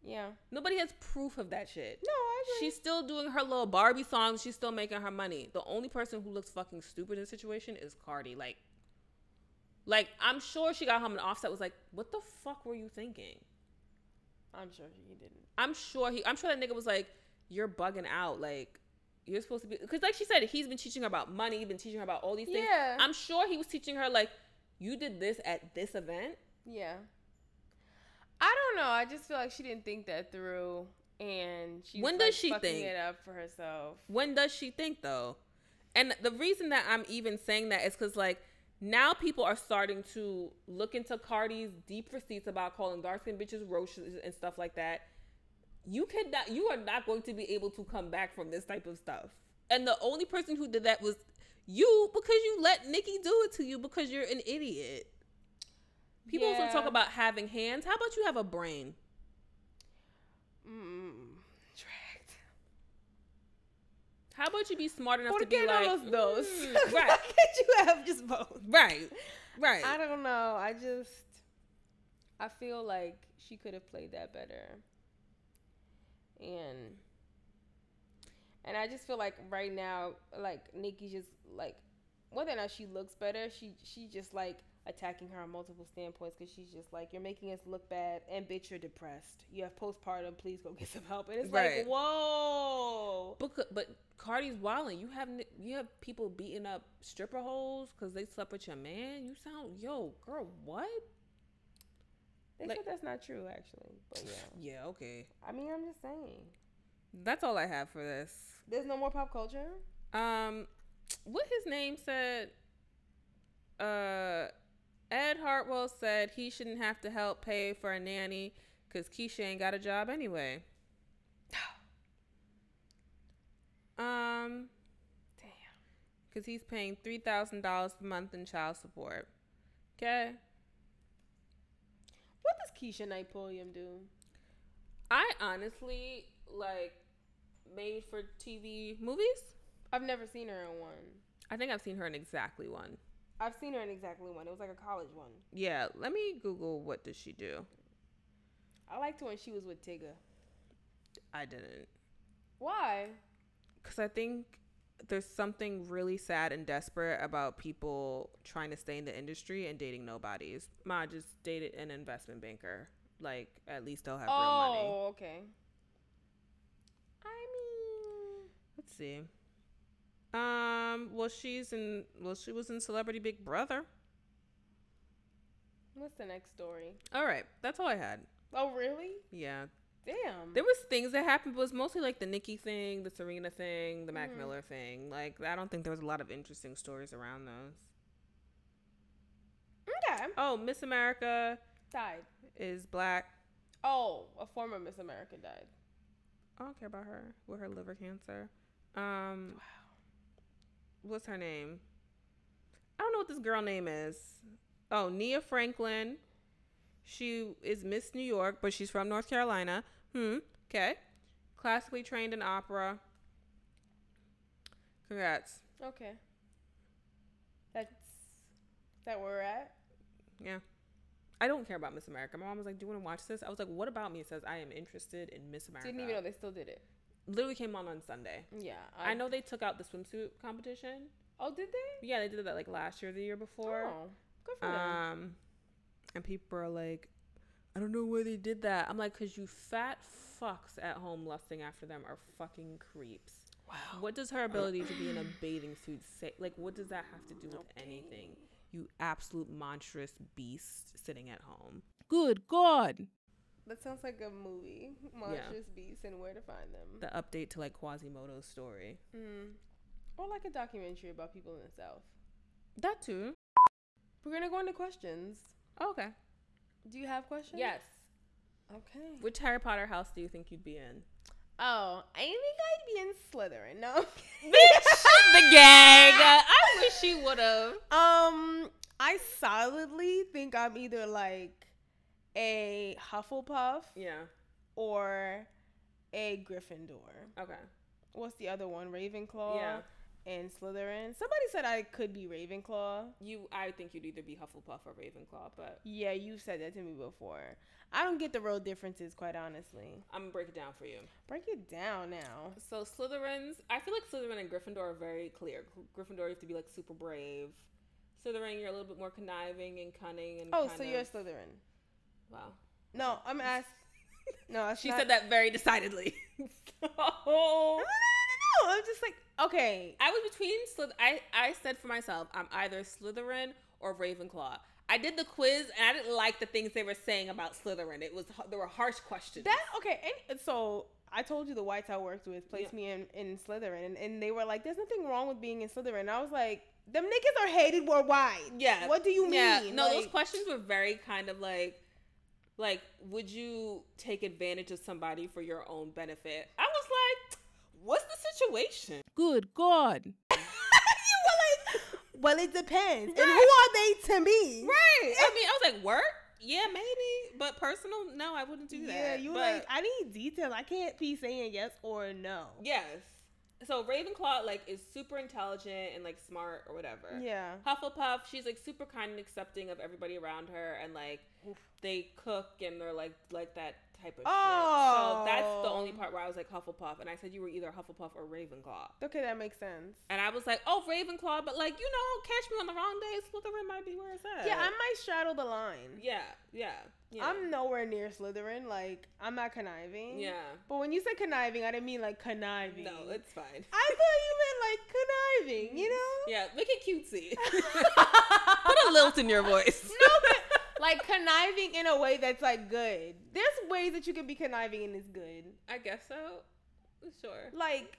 Yeah. Nobody has proof of that shit. No, I agree. She's still doing her little Barbie songs. She's still making her money. The only person who looks fucking stupid in this situation is Cardi. Like, like I'm sure she got home and Offset was like, "What the fuck were you thinking?" I'm sure he didn't. I'm sure he. I'm sure that nigga was like, "You're bugging out. Like, you're supposed to be." Because, like she said, he's been teaching her about money. He's been teaching her about all these things. Yeah. I'm sure he was teaching her like, "You did this at this event." Yeah. I don't know. I just feel like she didn't think that through, and she's When like, does she fucking think? it up for herself? When does she think though? And the reason that I'm even saying that is because like now people are starting to look into Cardi's deep receipts about calling dark skinned bitches roaches and stuff like that. You cannot, you are not going to be able to come back from this type of stuff. And the only person who did that was you because you let Nicki do it to you because you're an idiot. People also talk about having hands. How about you have a brain? Mm. How about you be smart enough ¿Por to be like, los dos? "Mm, Why can't you have just both? right, right. I don't know. I just I feel like she could have played that better. And and I just feel like right now, like Nicki just like whether or not she looks better, she she just like attacking her on multiple standpoints because she's just like you're making us look bad and bitch you're depressed. You have postpartum. Please go get some help. And it's Right. like whoa. But but Cardi's wilding. You have you have people beating up stripper holes because they slept with your man. You sound yo girl. What? They Like- said that's not true actually, but yeah. Yeah. Okay. I mean, I'm just saying. That's all I have for this. There's no more pop culture. Um, what his name said. Uh, Ed Hartwell said he shouldn't have to help pay for a nanny because Keshia ain't got a job anyway. Um, Damn. because he's paying three thousand dollars a month in child support. Okay. What does Keshia Knight Pulliam do? I honestly like made for TV movies. I've never seen her in one. I think I've seen her in exactly one. I've seen her in exactly one. It was like a college one. Yeah, let me Google what does she do. I liked her when she was with Tigger. I didn't. Why? Because I think there's something really sad and desperate about people trying to stay in the industry and dating nobodies. Ma just dated an investment banker. Like, at least they'll have real money. Oh, okay. I mean, Let's see. Um, well, she's in, well, she was in Celebrity Big Brother. what's the next story? All right, that's all I had. Oh, really? Yeah. Damn. There was things that happened, but it was mostly like the Nicki thing, the Serena thing, the Mac Mhm. Miller thing. Like, I don't think there was a lot of interesting stories around those. okay. Oh, Miss America Died. is black. Oh, a former Miss America died. I don't care about her with her liver cancer. Um, what's her name? I don't know what this girl name is. Oh, Nia Franklin. She is Miss New York, but she's from North Carolina. Hmm. Okay. Classically trained in opera. Congrats. Okay. That's that where we're at. Yeah. I don't care about Miss America. My mom was like, "Do you want to watch this?" I was like, "What about me?" It says I am interested in Miss America. Didn't even know they still did it. Literally came on on Sunday. Yeah, I know they took out the swimsuit competition. Oh, did they? Yeah, they did that like last year, the year before. Oh, good for them. Um, and people are like, I don't know why they did that. I'm like, cause you fat fucks at home lusting after them are fucking creeps. Wow. What does her ability to be in a bathing suit say? Like, what does that have to do with anything? You absolute monstrous beast sitting at home. Good God. That sounds like a movie. Monstrous Beasts and Where to Find Them. The update to like Quasimodo's story. Mm. Or like a documentary about people in the South. That too. We're gonna go into questions. Oh, okay. Do you have questions? Yes. Okay. Which Harry Potter house do you think you'd be in? Oh, I think I'd be in Slytherin. No. bitch, the gag. I wish you would have. Um, I solidly think I'm either like a Hufflepuff Yeah. or a Gryffindor. Okay. What's the other one? Ravenclaw. Yeah. And Slytherin. Somebody said I could be Ravenclaw. You, I think you'd either be Hufflepuff or Ravenclaw, but Yeah, you've said that to me before. I don't get the real differences, quite honestly. I'm gonna break it down for you. Break it down now. So Slytherins, I feel like Slytherin and Gryffindor are very clear. Gryffindor, you have to be like super brave. Slytherin, you're a little bit more conniving and cunning and. Oh, so you're a Slytherin. Wow. No, I'm asking. No, She not- said that very decidedly. No, so, no, no, no. I'm just like, okay. I was between Slyth. I I said for myself, I'm either Slytherin or Ravenclaw. I did the quiz and I didn't like the things they were saying about Slytherin. It was there were harsh questions. That okay. And so I told you the whites I worked with placed me in, in Slytherin, and, and they were like, "There's nothing wrong with being in Slytherin." And I was like, "Them niggas are hated worldwide." Yeah. What do you mean? Yeah. No, those questions were very kind of like, like, would you take advantage of somebody for your own benefit? I was like, what's the situation? Good God. you were like, well, it depends. And who are they to me? Right. I mean, I was like, work? Yeah, maybe. But personal, no, I wouldn't do that. Yeah, you But- like, I need details. I can't be saying yes or no. Yes. So Ravenclaw like is super intelligent and like smart or whatever. Yeah. Hufflepuff, she's like super kind and accepting of everybody around her, and like they cook and they're like like that type of shit. So oh. that's the only Oh. part where I was like Hufflepuff, and I said you were either Hufflepuff or Ravenclaw, Okay, that makes sense. and I was like, oh Ravenclaw, but like you know, catch me on the wrong day, Slytherin might be where it's at. Yeah, I might straddle the line. Yeah, yeah, yeah. I'm nowhere near Slytherin. Like, I'm not conniving. yeah. But when you said conniving, I didn't mean like conniving. No, it's fine. I thought you meant like conniving, you know? Yeah, make it cutesy. Put a lilt in your voice. no, but like conniving in a way that's like good. There's ways that you can be conniving and it's good. I guess so. Sure. Like,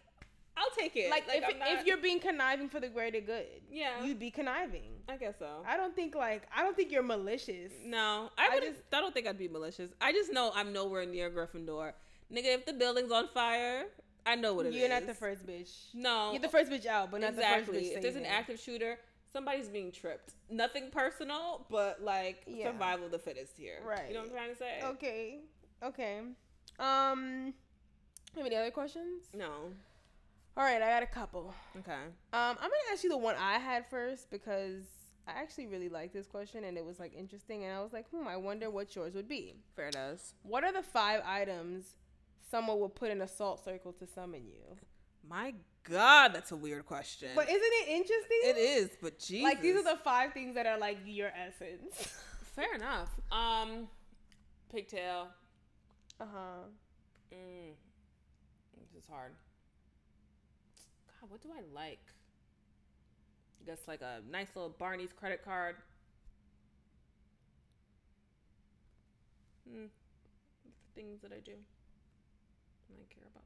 I'll take it. like, if, it- not- if you're being conniving for the greater good, yeah, you'd be conniving. I guess so. I don't think like I don't think you're malicious. no, I I. Just, I don't think I'd be malicious. I just know I'm nowhere near Gryffindor, nigga. If the building's on fire, I know what it is. You're not the first bitch. No, You're the first bitch out, but not exactly. the first bitch. if there's an active shooter, somebody's being tripped. Nothing personal, but like Yeah. survival of the fittest here. Right. You know what I'm trying to say? Okay. Okay. Um. Have any other questions? No. All right, I got a couple. Okay. Um, I'm gonna ask you the one I had first because I actually really liked this question and it was like interesting, and I was like, hmm, I wonder what yours would be. Fair does. What are the five items someone would put in a salt circle to summon you? My God, that's a weird question. But isn't it interesting? it is, but Jesus. Like these are the five things that are like your essence. Fair enough. Um, pigtail. Uh huh. Mm. This is hard. God, what do I like? I guess like a nice little Barney's credit card. Hmm. Things that I do. And I care about.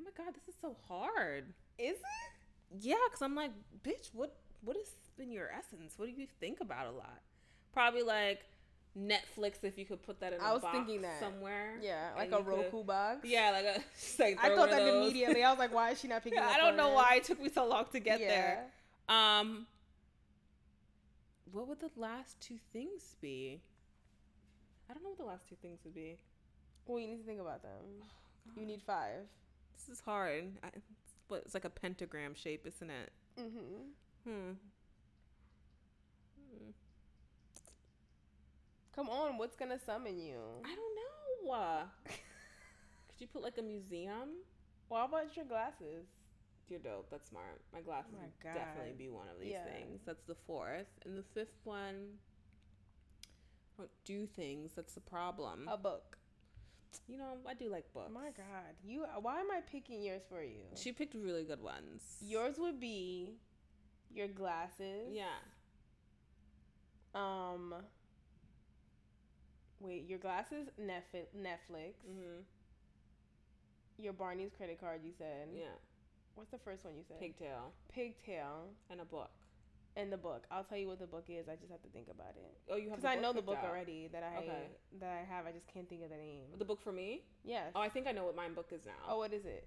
Oh my god, this is so hard. Is it? Yeah, because I'm like, bitch, what what has been your essence? What do you think about a lot? Probably like Netflix if you could put that in a I was box thinking that. somewhere. Yeah, like a you could- Roku box. Yeah, like a like I thought that those. immediately. I was like, why is she not picking up I don't know this? why it took me so long to get Yeah. there. Um, what would the last two things be? I don't know what the last two things would be. Well, you need to think about them. You need five. This is hard. I, but it's like a pentagram shape, isn't it? Mm-hmm. Hmm. Come on, what's gonna summon you? I don't know. Could you put like a museum? Well, how about your glasses? You're dope. That's smart. My glasses Oh my would definitely be one of these Yeah. things. That's the fourth. And the fifth one, don't do things. That's the problem. A book. You know, I do like books. Oh my God, you. Why am I picking yours for you? She picked really good ones. Yours would be your glasses. Yeah. Um. Wait, your glasses, Netflix. Mm-hmm. Your Barney's credit card. You said. Yeah. What's the first one you said? Pigtail Pigtail. and a book. And the book. I'll tell you what the book is. I just have to think about it. Oh, you have Because I know the book out. already that I Okay. that I have. I just can't think of the name. The book for me? Yes. Oh, I think I know what my book is now. Oh, what is it?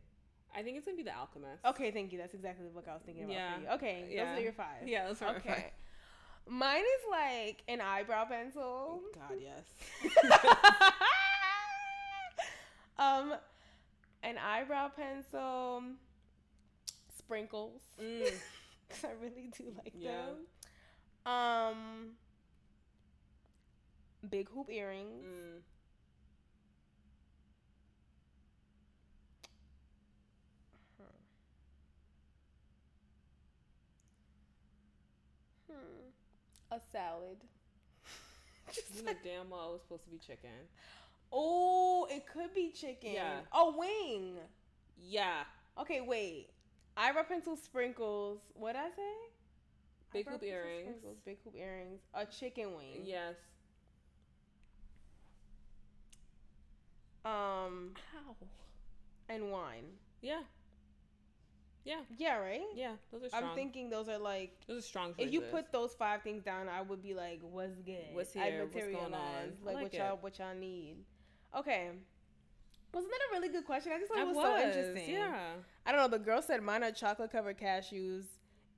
I think it's gonna be The Alchemist. Okay, thank you. That's exactly the book I was thinking about Yeah. for you. Okay, Yeah. those are your five. Yeah, those are okay. Mine is like an eyebrow pencil. God, yes. um, an eyebrow pencil, sprinkles. Mm. 'Cause I really do like Yeah. them. Um, big hoop earrings. Mm. Hmm. A salad. You know damn well it was supposed to be chicken. Oh, it could be chicken. Yeah. A wing. Yeah. Okay, wait. Eyebrow pencil sprinkles. What did I say? Big Eyebrow hoop earrings. Sprinkles, big hoop earrings. A chicken wing. Yes. Um, Ow. and wine. Yeah. Yeah. Yeah, right. Yeah. Those are strong. I'm thinking those are like. those are strong. If you put those five things down, I would be like, "What's good? What's here? What's going on? Like, like what y'all, what y'all need. Okay. Wasn't that a really good question? I just thought it was, so interesting. Yeah. I don't know. The girl said mine are chocolate covered cashews,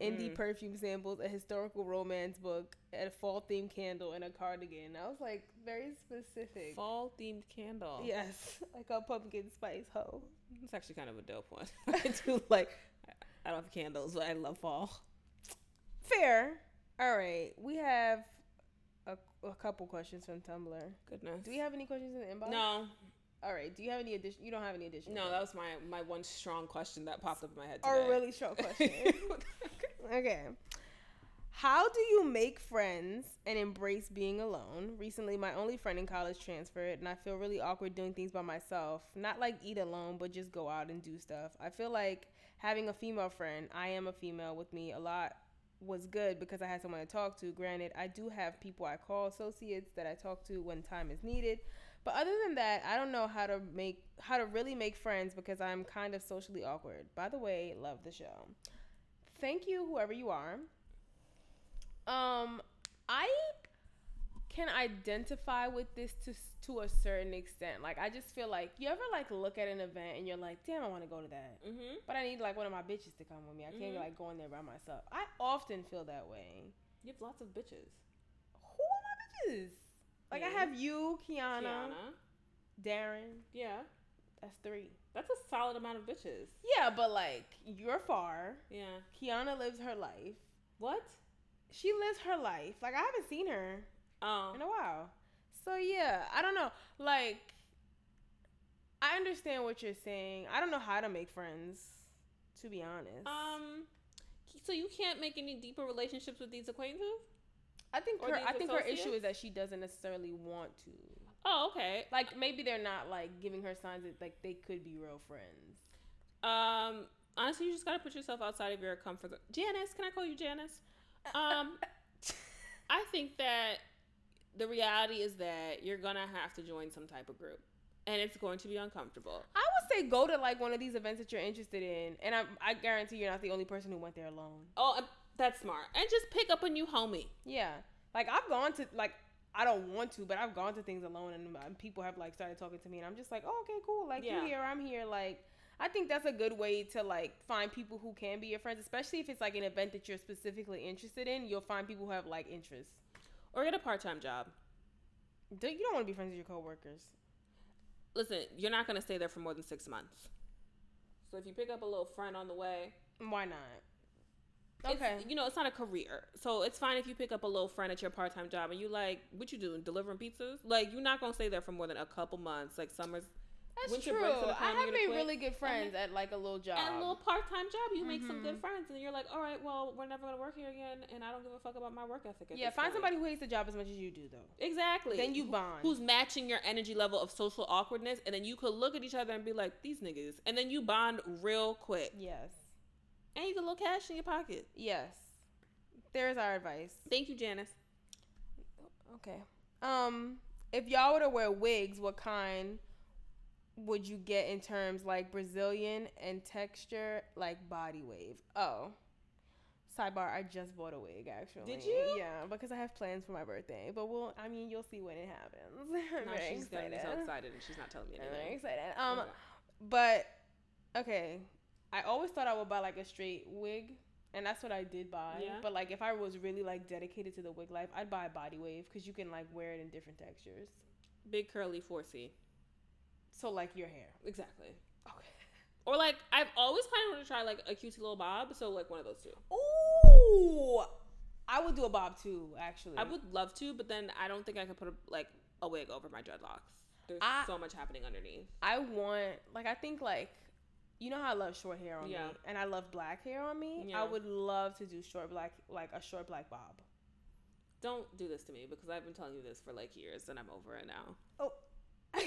indie Mm. perfume samples, a historical romance book, a fall themed candle, and a cardigan. I was like very specific. Fall themed candle. Yes, like a pumpkin spice hoe. It's actually kind of a dope one. I do like. I don't have candles, but I love fall. Fair. All right, we have a, a couple questions from Tumblr. Goodness. Do we have any questions in the inbox? No, All right. Do you have any addition? You don't have any addition. no, that was my my one strong question that popped up in my head a really short question. okay. How do you make friends and embrace being alone? Recently, my only friend in college transferred, and I feel really awkward doing things by myself. Not like eat alone, but just go out and do stuff. I feel like having a female friend, I am a female with me a lot, was good because I had someone to talk to. Granted, I do have people I call associates that I talk to when time is needed. But other than that, I don't know how to make how to really make friends because I'm kind of socially awkward. By the way, love the show. Thank you, whoever you are. Um, I can identify with this to to a certain extent. Like, I just feel like you ever like look at an event and you're like, damn, I want to go to that, Mm-hmm. but I need like one of my bitches to come with me. I can't Mhm. like go in there by myself. I often feel that way. You have lots of bitches. Who are my bitches? Like, I have you, Kiana, Kiana. Darren. Yeah. That's three. That's a solid amount of bitches. Yeah, but like you're far. Yeah. Kiana lives her life. What? She lives her life. Like I haven't seen her Oh. in a while. So yeah, I don't know. Like I understand what you're saying. I don't know how to make friends, to be honest. Um. So you can't make any deeper relationships with these acquaintances? I think her I think her issue is that she doesn't necessarily want to. Oh, okay. Like maybe they're not like giving her signs that like they could be real friends. Um. Honestly, you just gotta put yourself outside of your comfort zone. Janice, can I call you Janice? Um. I think that the reality is that you're gonna have to join some type of group, and it's going to be uncomfortable. I would say go to like one of these events that you're interested in, and I I guarantee you're not the only person who went there alone. Oh, um, that's smart. And just pick up a new homie. Yeah. Like I've gone to like I don't want to, but I've gone to things alone, and, and people have like started talking to me, and I'm just like, oh, okay, cool. Like Yeah. you here, I'm here. Like I think that's a good way to like find people who can be your friends, especially if it's like an event that you're specifically interested in. You'll find people who have like interests. Or get a part time job. You don't want to be friends with your coworkers. Listen, you're not gonna stay there for more than six months. So if you pick up a little friend on the way, Why not? it's- Okay. you know it's not a career, so it's fine if you pick up a little friend at your part time job and you like what you doing delivering pizzas. Like you're not gonna stay there for more than a couple months. Like summers That's winter true. I have made really good friends at like a little job. and a little part time job, you make some good friends, and you're like, all right, well, we're never gonna work here again, and I don't give a fuck about my work ethic. At yeah, find point. somebody who hates the job as much as you do, though. exactly. Then you bond. Who's matching your energy level of social awkwardness, and then you could look at each other and be like, these niggas, and then you bond real quick, Yes. and you get a little cash in your pocket. Yes. There's our advice. Thank you, Janice. Okay. Um, if y'all were to wear wigs, what kind would you get in terms like Brazilian and texture like body wave? Oh. Sidebar, I just bought a wig actually. Did you? Yeah, because I have plans for my birthday. But we'll I mean you'll see when it happens. No, she's getting so excited. excited, and she's not telling me I'm very anything. excited. Um Okay. but okay. I always thought I would buy like a straight wig. And that's what I did buy. Yeah. But like if I was really like dedicated to the wig life, I'd buy a body wave because you can like wear it in different textures. big curly 4C. So like your hair. Exactly. Okay. Or like I've always kind of wanted to try like a cutesy little bob, so like one of those two. Ooh. I would do a bob too, actually. I would love to, but then I don't think I could put a, like a wig over my dreadlocks. There's I- so much happening underneath. I want like I think like you know how I love short hair on Yeah. me and I love black hair on me. Yeah. I would love to do short black like a short black bob. Don't do this to me because I've been telling you this for like years, and I'm over it now. Oh.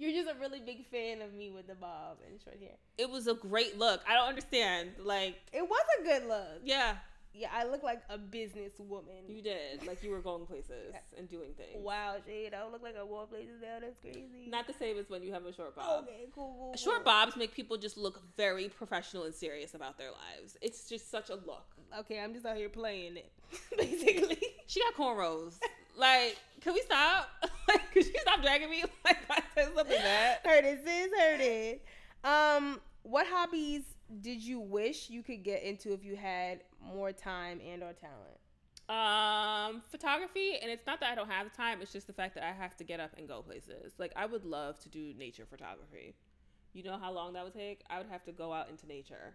You're just a really big fan of me with the bob and short hair. It was a great look. I don't understand. Like, It was a good look. yeah, Yeah, I look like a business woman. you did. Like you were going places and doing things. Wow, Jade, I don't look like I walk places now. That's crazy. Not the same as when you have a short bob. okay, cool, cool, Short bobs make people just look very professional and serious about their lives. It's just such a look. Okay, I'm just out here playing it, basically. She got cornrows. like, can we stop? could you stop dragging me? Like, I said something bad. heard it, sis. Heard it. Um, what hobbies did you wish you could get into if you had more time and or talent? Um, photography, and it's not that I don't have the time. It's just the fact that I have to get up and go places. Like, I would love to do nature photography. You know how long that would take? I would have to go out into nature.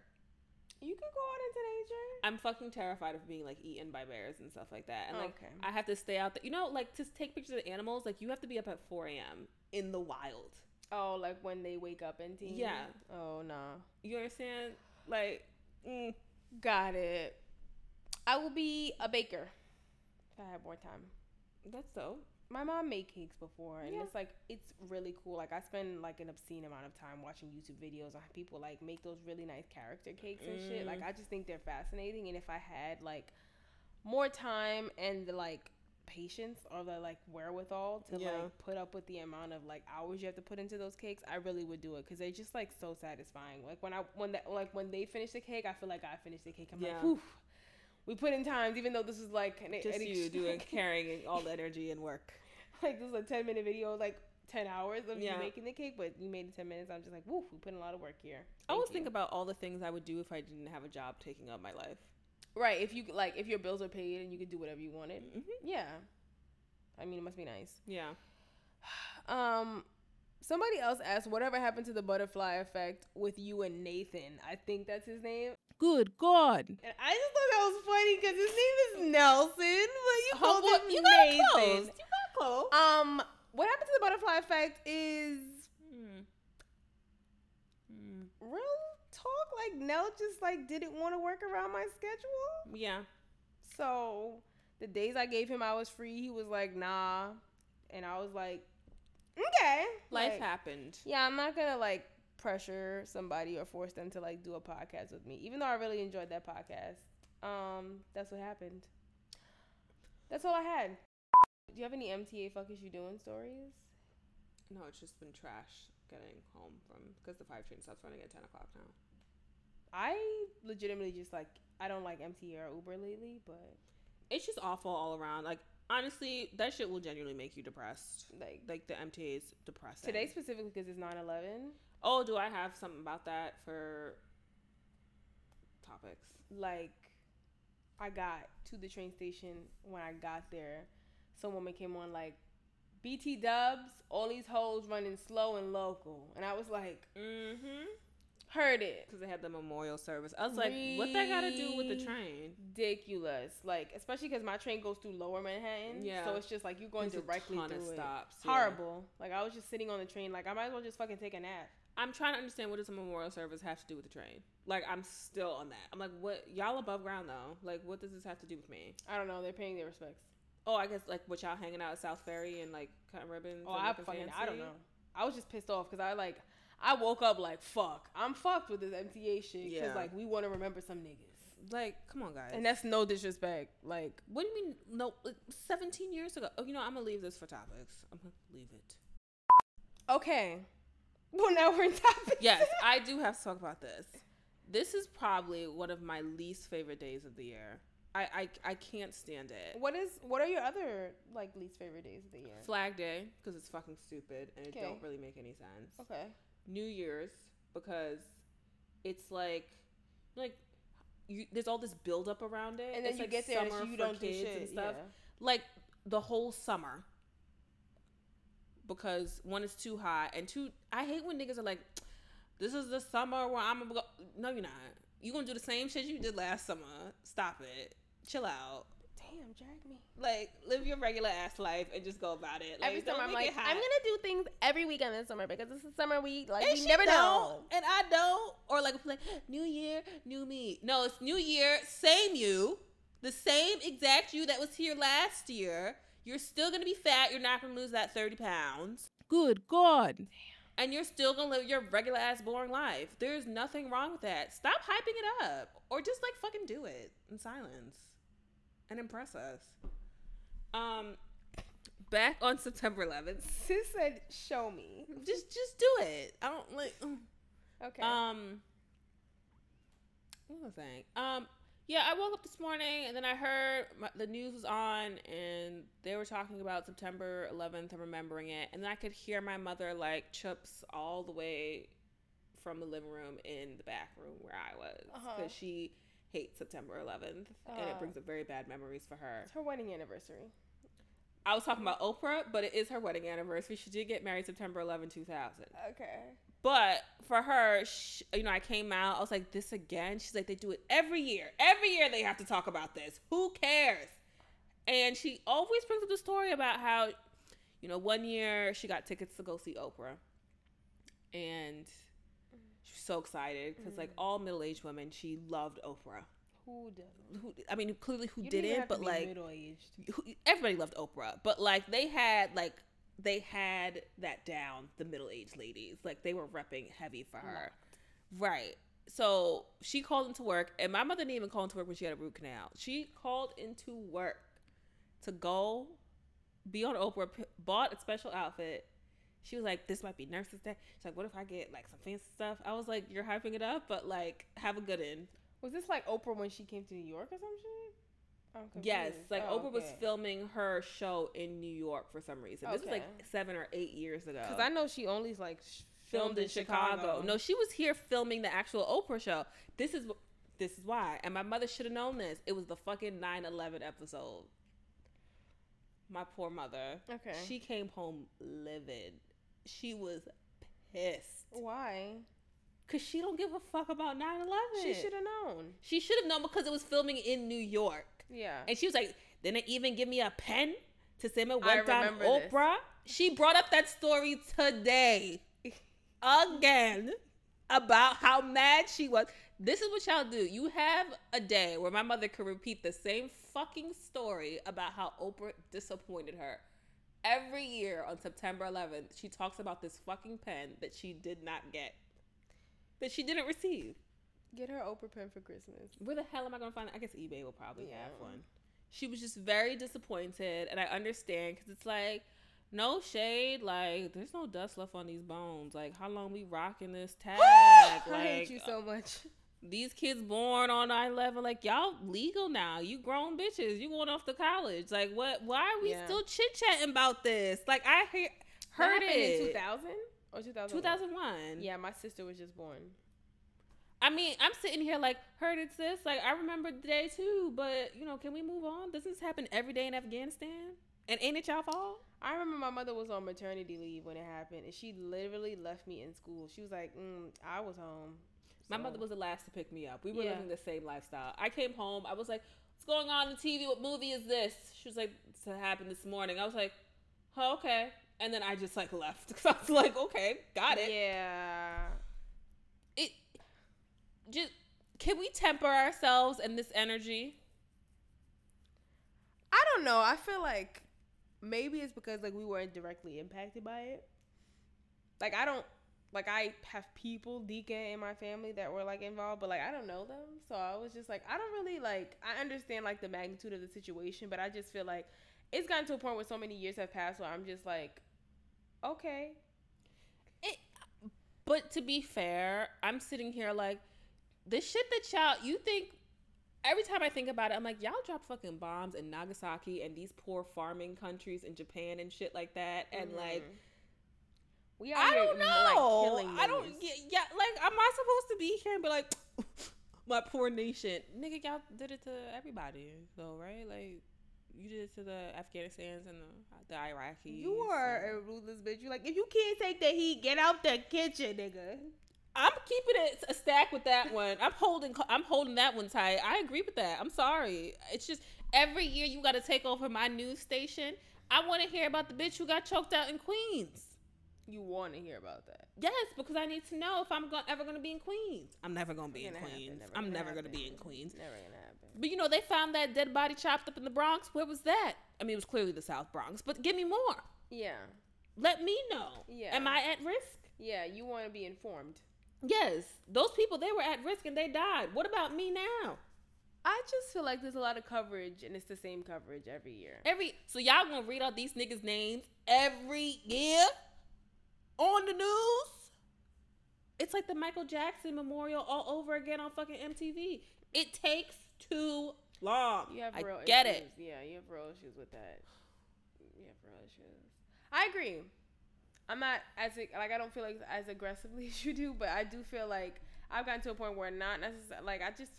You could go out into nature. I'm fucking terrified of being like eaten by bears and stuff like that. And like Okay. I have to stay out there. You know, like to take pictures of animals, like you have to be up at 4 a.m. in the wild. Oh, like when they wake up and teen. Yeah. Oh no. You understand? Like, mm, Got it. I will be a baker if I had more time. that's so. My mom made cakes before, and Yeah. it's like it's really cool. Like I spend like an obscene amount of time watching YouTube videos on people like make those really nice character cakes and shit. Like I just think they're fascinating, and if I had like more time and the like patience or the like wherewithal to Yeah. like put up with the amount of like hours you have to put into those cakes, I really would do it because they're just like so satisfying. Like when I when that like when they finish the cake, I feel like I finished the cake. I'm Yeah. like, whew. We put in times, even though this is like an, Just an you doing carrying all the energy and work. like this is a 10 minute video like 10 hours of Yeah. you making the cake but you made it 10 minutes i'm just like woof we put in a lot of work here I always Thank think about all the things I would do if I didn't have a job taking up my life. right if you like if your bills are paid and you could do whatever you wanted Mhm. yeah i mean it must be nice Yeah. um somebody else asked whatever happened to the butterfly effect with you and nathan i think that's his name Good God. and i just thought that was funny because his name is nelson but you called Homeboy, him you got nathan close. You got close. um what happened to the butterfly effect is Hmm. Hmm. real talk like nell just like didn't want to work around my schedule Yeah. so the days i gave him i was free he was like nah and i was like okay Life Like, happened. yeah i'm not gonna like pressure somebody or force them to like do a podcast with me even though i really enjoyed that podcast um that's what happened that's all i had do you have any mta fuck is you doing stories No, it's just been trash getting home from because the five train stops running at ten o'clock now. i legitimately just like i don't like mta or uber lately but It's just awful all around. Like honestly, that shit will genuinely make you depressed. Like Like the MTA is depressing. today specifically because it's 9/11. Oh, do I have something about that for topics? Like I got to the train station when I got there. Some woman came on like BT Dubs. All these hoes running slow and local, and I was like, Mm-hmm. Heard it. Because they had the memorial service. I was like, what that got to do with the train? ridiculous. Like, especially because my train goes through Lower Manhattan. Yeah. So it's just like you're going There's a directly of through it. stops, yeah. Horrible. Like I was just sitting on the train. Like I might as well just fucking take a nap. I'm trying to understand what does a memorial service have to do with the train? Like, I'm still on that. I'm like, what? Y'all above ground though? Like, what does this have to do with me? I don't know. They're paying their respects. Oh, I guess like what y'all hanging out at South Ferry and like cutting ribbons. Oh, I fucking I don't know. I was just pissed off because I like I woke up like fuck. I'm fucked with this MTA shit because Yeah. like we want to remember some niggas, Like, come on, guys. and that's no disrespect. Like what do you mean? No, like, 17 years ago. Oh, you know, I'm gonna leave this for topics. I'm gonna leave it. okay, well now we're in topics. Yes, I do have to talk about this. This is probably one of my least favorite days of the year. I I, I can't stand it. What is what are your other like least favorite days of the year? Flag Day because it's fucking stupid and it Okay. don't really make any sense. Okay. New Year's because it's like like you, there's all this build up around it, And then It's you like get there and you don't do shit. and stuff. Yeah. Like the whole summer because one is too hot and two. I hate when niggas are like, "This is the summer where I'm gonna go." No, you're not. You gonna do the same shit you did last summer. Stop it. Chill out. Damn, drag me. Like live your regular ass life and just go about it. Like, every don't summer I'm like. I'm gonna do things every weekend this summer because it's the summer we like And we never don't, know. And I don't. Or like, like, new year, new me. No, it's new year, same you. The same exact you that was here last year. You're still gonna be fat. You're not gonna lose that 30 pounds. Good God. And you're still gonna live your regular ass boring life. There's nothing wrong with that. Stop hyping it up. Or just like fucking do it in silence. And impress us. Um back on September 11th. Sis said, "Show me." Just just do it. I don't like Okay. Um, what was I saying? Um, yeah, I woke up this morning and then I heard my, the news was on and they were talking about September 11th and remembering it, and then I could hear my mother like chips all the way from the living room in the back room where I was because Uh-huh. she hates September 11th and it Uh. brings up very bad memories for her. it's her wedding anniversary. I was talking about Oprah, but it is her wedding anniversary. She did get married September 11, 2000. Okay. But for her, sh you know, I came out. I was like, "This again?" She's like, "They do it every year. Every year they have to talk about this. Who cares?" And she always brings up the story about how, you know, one year she got tickets to go see Oprah, and so excited because, like mm. all middle-aged women, she loved Oprah. Who doesn't? Who, I mean, clearly who You didn't, but like middle aged. everybody loved Oprah, but like they had like they had that down. The middle aged ladies, like they were repping heavy for her, right? So she called into work, and my mother didn't even call into work when she had a root canal. She called into work to go be on Oprah, bought a special outfit. She was like, "This might be Nurses Day." She's like, "What if I get like some fancy stuff?" I was like, "You're hyping it up, but like have a good end." Was this like Oprah when she came to New York or some shit? Yes, like Oh, Oprah was filming her show in New York for some reason. This was like seven or eight years ago. Because I know she only like sh- filmed in Chicago. No, she was here filming the actual Oprah show. This is this is why. And my mother should have known this. It was the fucking 9/11 episode. My poor mother. Okay. She came home livid. She was pissed Why? cuz she don't give a fuck about 9/11. She should have known. She should have known because it was filming in New York. Yeah. And she was like, didn't even give me a pen to say me I went on remember this. Oprah. She brought up that story today again about how mad she was. This is what y'all do. You have a day where my mother could repeat the same fucking story about how Oprah disappointed her. Every year on September 11th, she talks about this fucking pen that she did not get, that she didn't receive. Get her Oprah pen for Christmas. Where the hell am I gonna find it? I guess eBay will probably Yeah. have one. She was just very disappointed, and I understand because it's like, no shade, like there's no dust left on these bones. Like, how long we rocking this tag? I hate you so much. These kids born on 9-11 like y'all legal now. You grown bitches. You going off to college. Like what why are we Yeah. still chit-chatting about this? Like i That heard it. in 2000 or 2001? 2001 Yeah, my sister was just born. i mean i'm sitting here like heard it sis. Like i remember the day too. But you know can we move on? Doesn't this happen every day in afghanistan? And ain't it y'all fault? I remember my mother was on maternity leave when it happened, and she literally left me in school. She was like, mm, "I was home." My So- mother was the last to pick me up. We were Yeah. living the same lifestyle. I came home. I was like, "What's going on on the TV? What movie is this?" She was like, "It happened this morning." I was like, "Oh, okay." And then I just like left because I was like, "Okay, got it." Yeah. It just can we temper ourselves in this energy? I don't know. I feel like maybe it's because like we weren't directly impacted by it. Like I don't like I have people Deacon in my family that were like involved, but like I don't know them. So I was just like I don't really like I understand like the magnitude of the situation, but I just feel like it's gotten to a point where so many years have passed where I'm just like, okay. It, but to be fair, I'm sitting here like the shit that y'all you think every time I think about it, I'm like, y'all dropped fucking bombs in Nagasaki and these poor farming countries in Japan and shit like that. And like Mhm. We out I don't like, know. killing I don't niggas. yeah, yeah, like am I supposed to be here and be like my poor nation? Nigga, y'all did it to everybody. though, right? Like you did it to the Afghanistans and the, the Iraqis. You are and- a ruthless bitch. You like if you can't take the heat, get out the kitchen, nigga. I'm keeping it a stack with that one. I'm holding. I'm holding that one tight. I agree with that. I'm sorry. It's just every year you got to take over my news station. I want to hear about the bitch who got choked out in Queens. You want to hear about that? Yes, because I need to know if I'm go- ever going to be in Queens. I'm never going to be in Queens. never I'm never going to be in Queens. Never gonna happen. But you know, they found that dead body chopped up in the Bronx. Where was that? I mean, it was clearly the South Bronx. But give me more. Yeah, Let me know. Yeah. Am I at risk? yeah. You want to be informed. Yes. Those people, they were at risk and they died. What about me now? I just feel like there's a lot of coverage, and it's the same coverage every year. Every so y'all gonna read out these niggas' names every year on the news? It's like the Michael Jackson memorial all over again on fucking MTV. It takes too long. You have I real get issues. it. Yeah, you have real issues with that. You have real issues. I agree. I'm not as like I don't feel like as aggressively as you do, but I do feel like I've gotten to a point where not necessarily like I just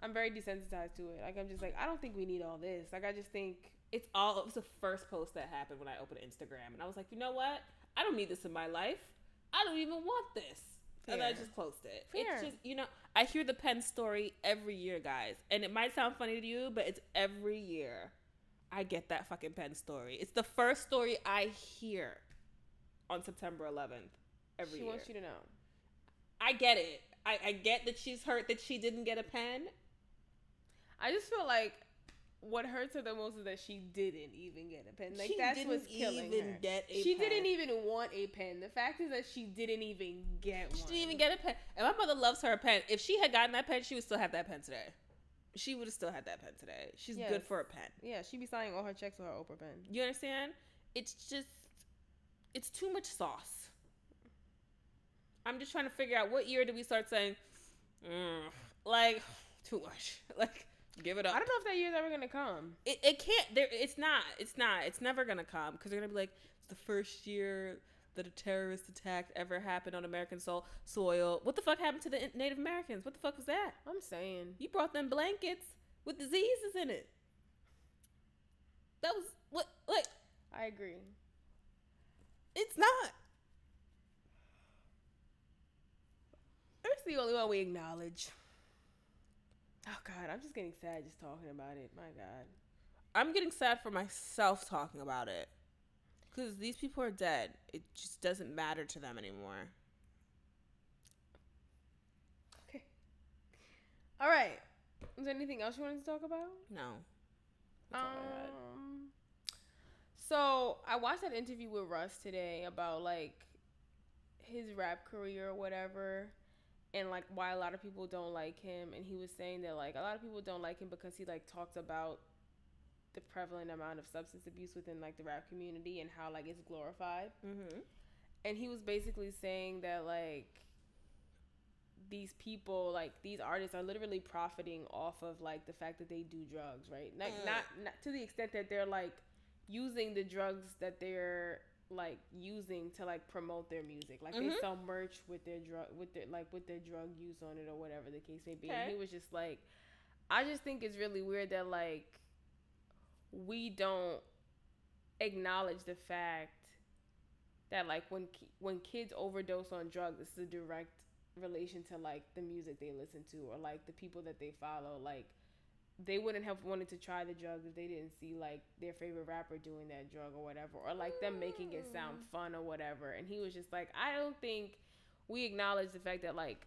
I'm very desensitized to it. Like I'm just like I don't think we need all this. Like I just think It's all it was the first post that happened when I opened Instagram and I was like, you know what? I don't need this in my life. I don't even want this. And I just closed it. Fair. It's just you know, I hear the pen story every year, guys. And it might sound funny to you, but it's every year. I get that fucking pen story. It's the first story I hear on September 11th every she year. wants you to know. I get it. I, I get that she's hurt that she didn't get a pen. I just feel like what hurts her the most is that she didn't even get a pen. Like she that's what's killing even her. get a she pen. didn't even want a pen. The fact is that she didn't even get one. She didn't even get a pen. And my mother loves her a pen. If she had gotten that pen, she would still have that pen today. She would have still had that pen today. She's good for a pen. Yeah, she'd be signing all her checks with her Oprah pen. You understand? It's just, it's too much sauce. I'm just trying to figure out what year did we start saying, "Mm, like, too much. Like, give it up. I don't know if that year's ever gonna come. it, it can't there it's not it's not it's never gonna come because they're gonna be like it's the first year that a terrorist attack ever happened on american soil soil what the fuck happened to the native americans what the fuck was that I'm saying. you brought them blankets with diseases in it that was what like I agree. it's not It's the only one we acknowledge. Oh God, I'm just getting sad just talking about it. My God. i'm getting sad for myself talking about it because these people are dead it just doesn't matter to them anymore Okay. All right. Is there anything else you wanted to talk about? no That's all I. Um. So I watched that interview with Russ today about like his rap career or whatever, and like why a lot of people don't like him. And he was saying that like a lot of people don't like him because he like talked about the prevalent amount of substance abuse within like the rap community and how like it's glorified. mm-hmm And he was basically saying that like these people like these artists are literally profiting off of like the fact that they do drugs right like Mm. not not to the extent that they're like using the drugs that they're like using to like promote their music. Like they Mhm. sell merch with their drug with their like with their drug use on it or whatever the case may be. And he was just like i just think it's really weird that like we don't acknowledge the fact that like when ki- when kids overdose on drugs it's a direct relation to like the music they listen to or like the people that they follow. Like they wouldn't have wanted to try the drug if they didn't see like their favorite rapper doing that drug or whatever or like them making it sound mm. fun or whatever. And he was just like i don't think we acknowledge the fact that like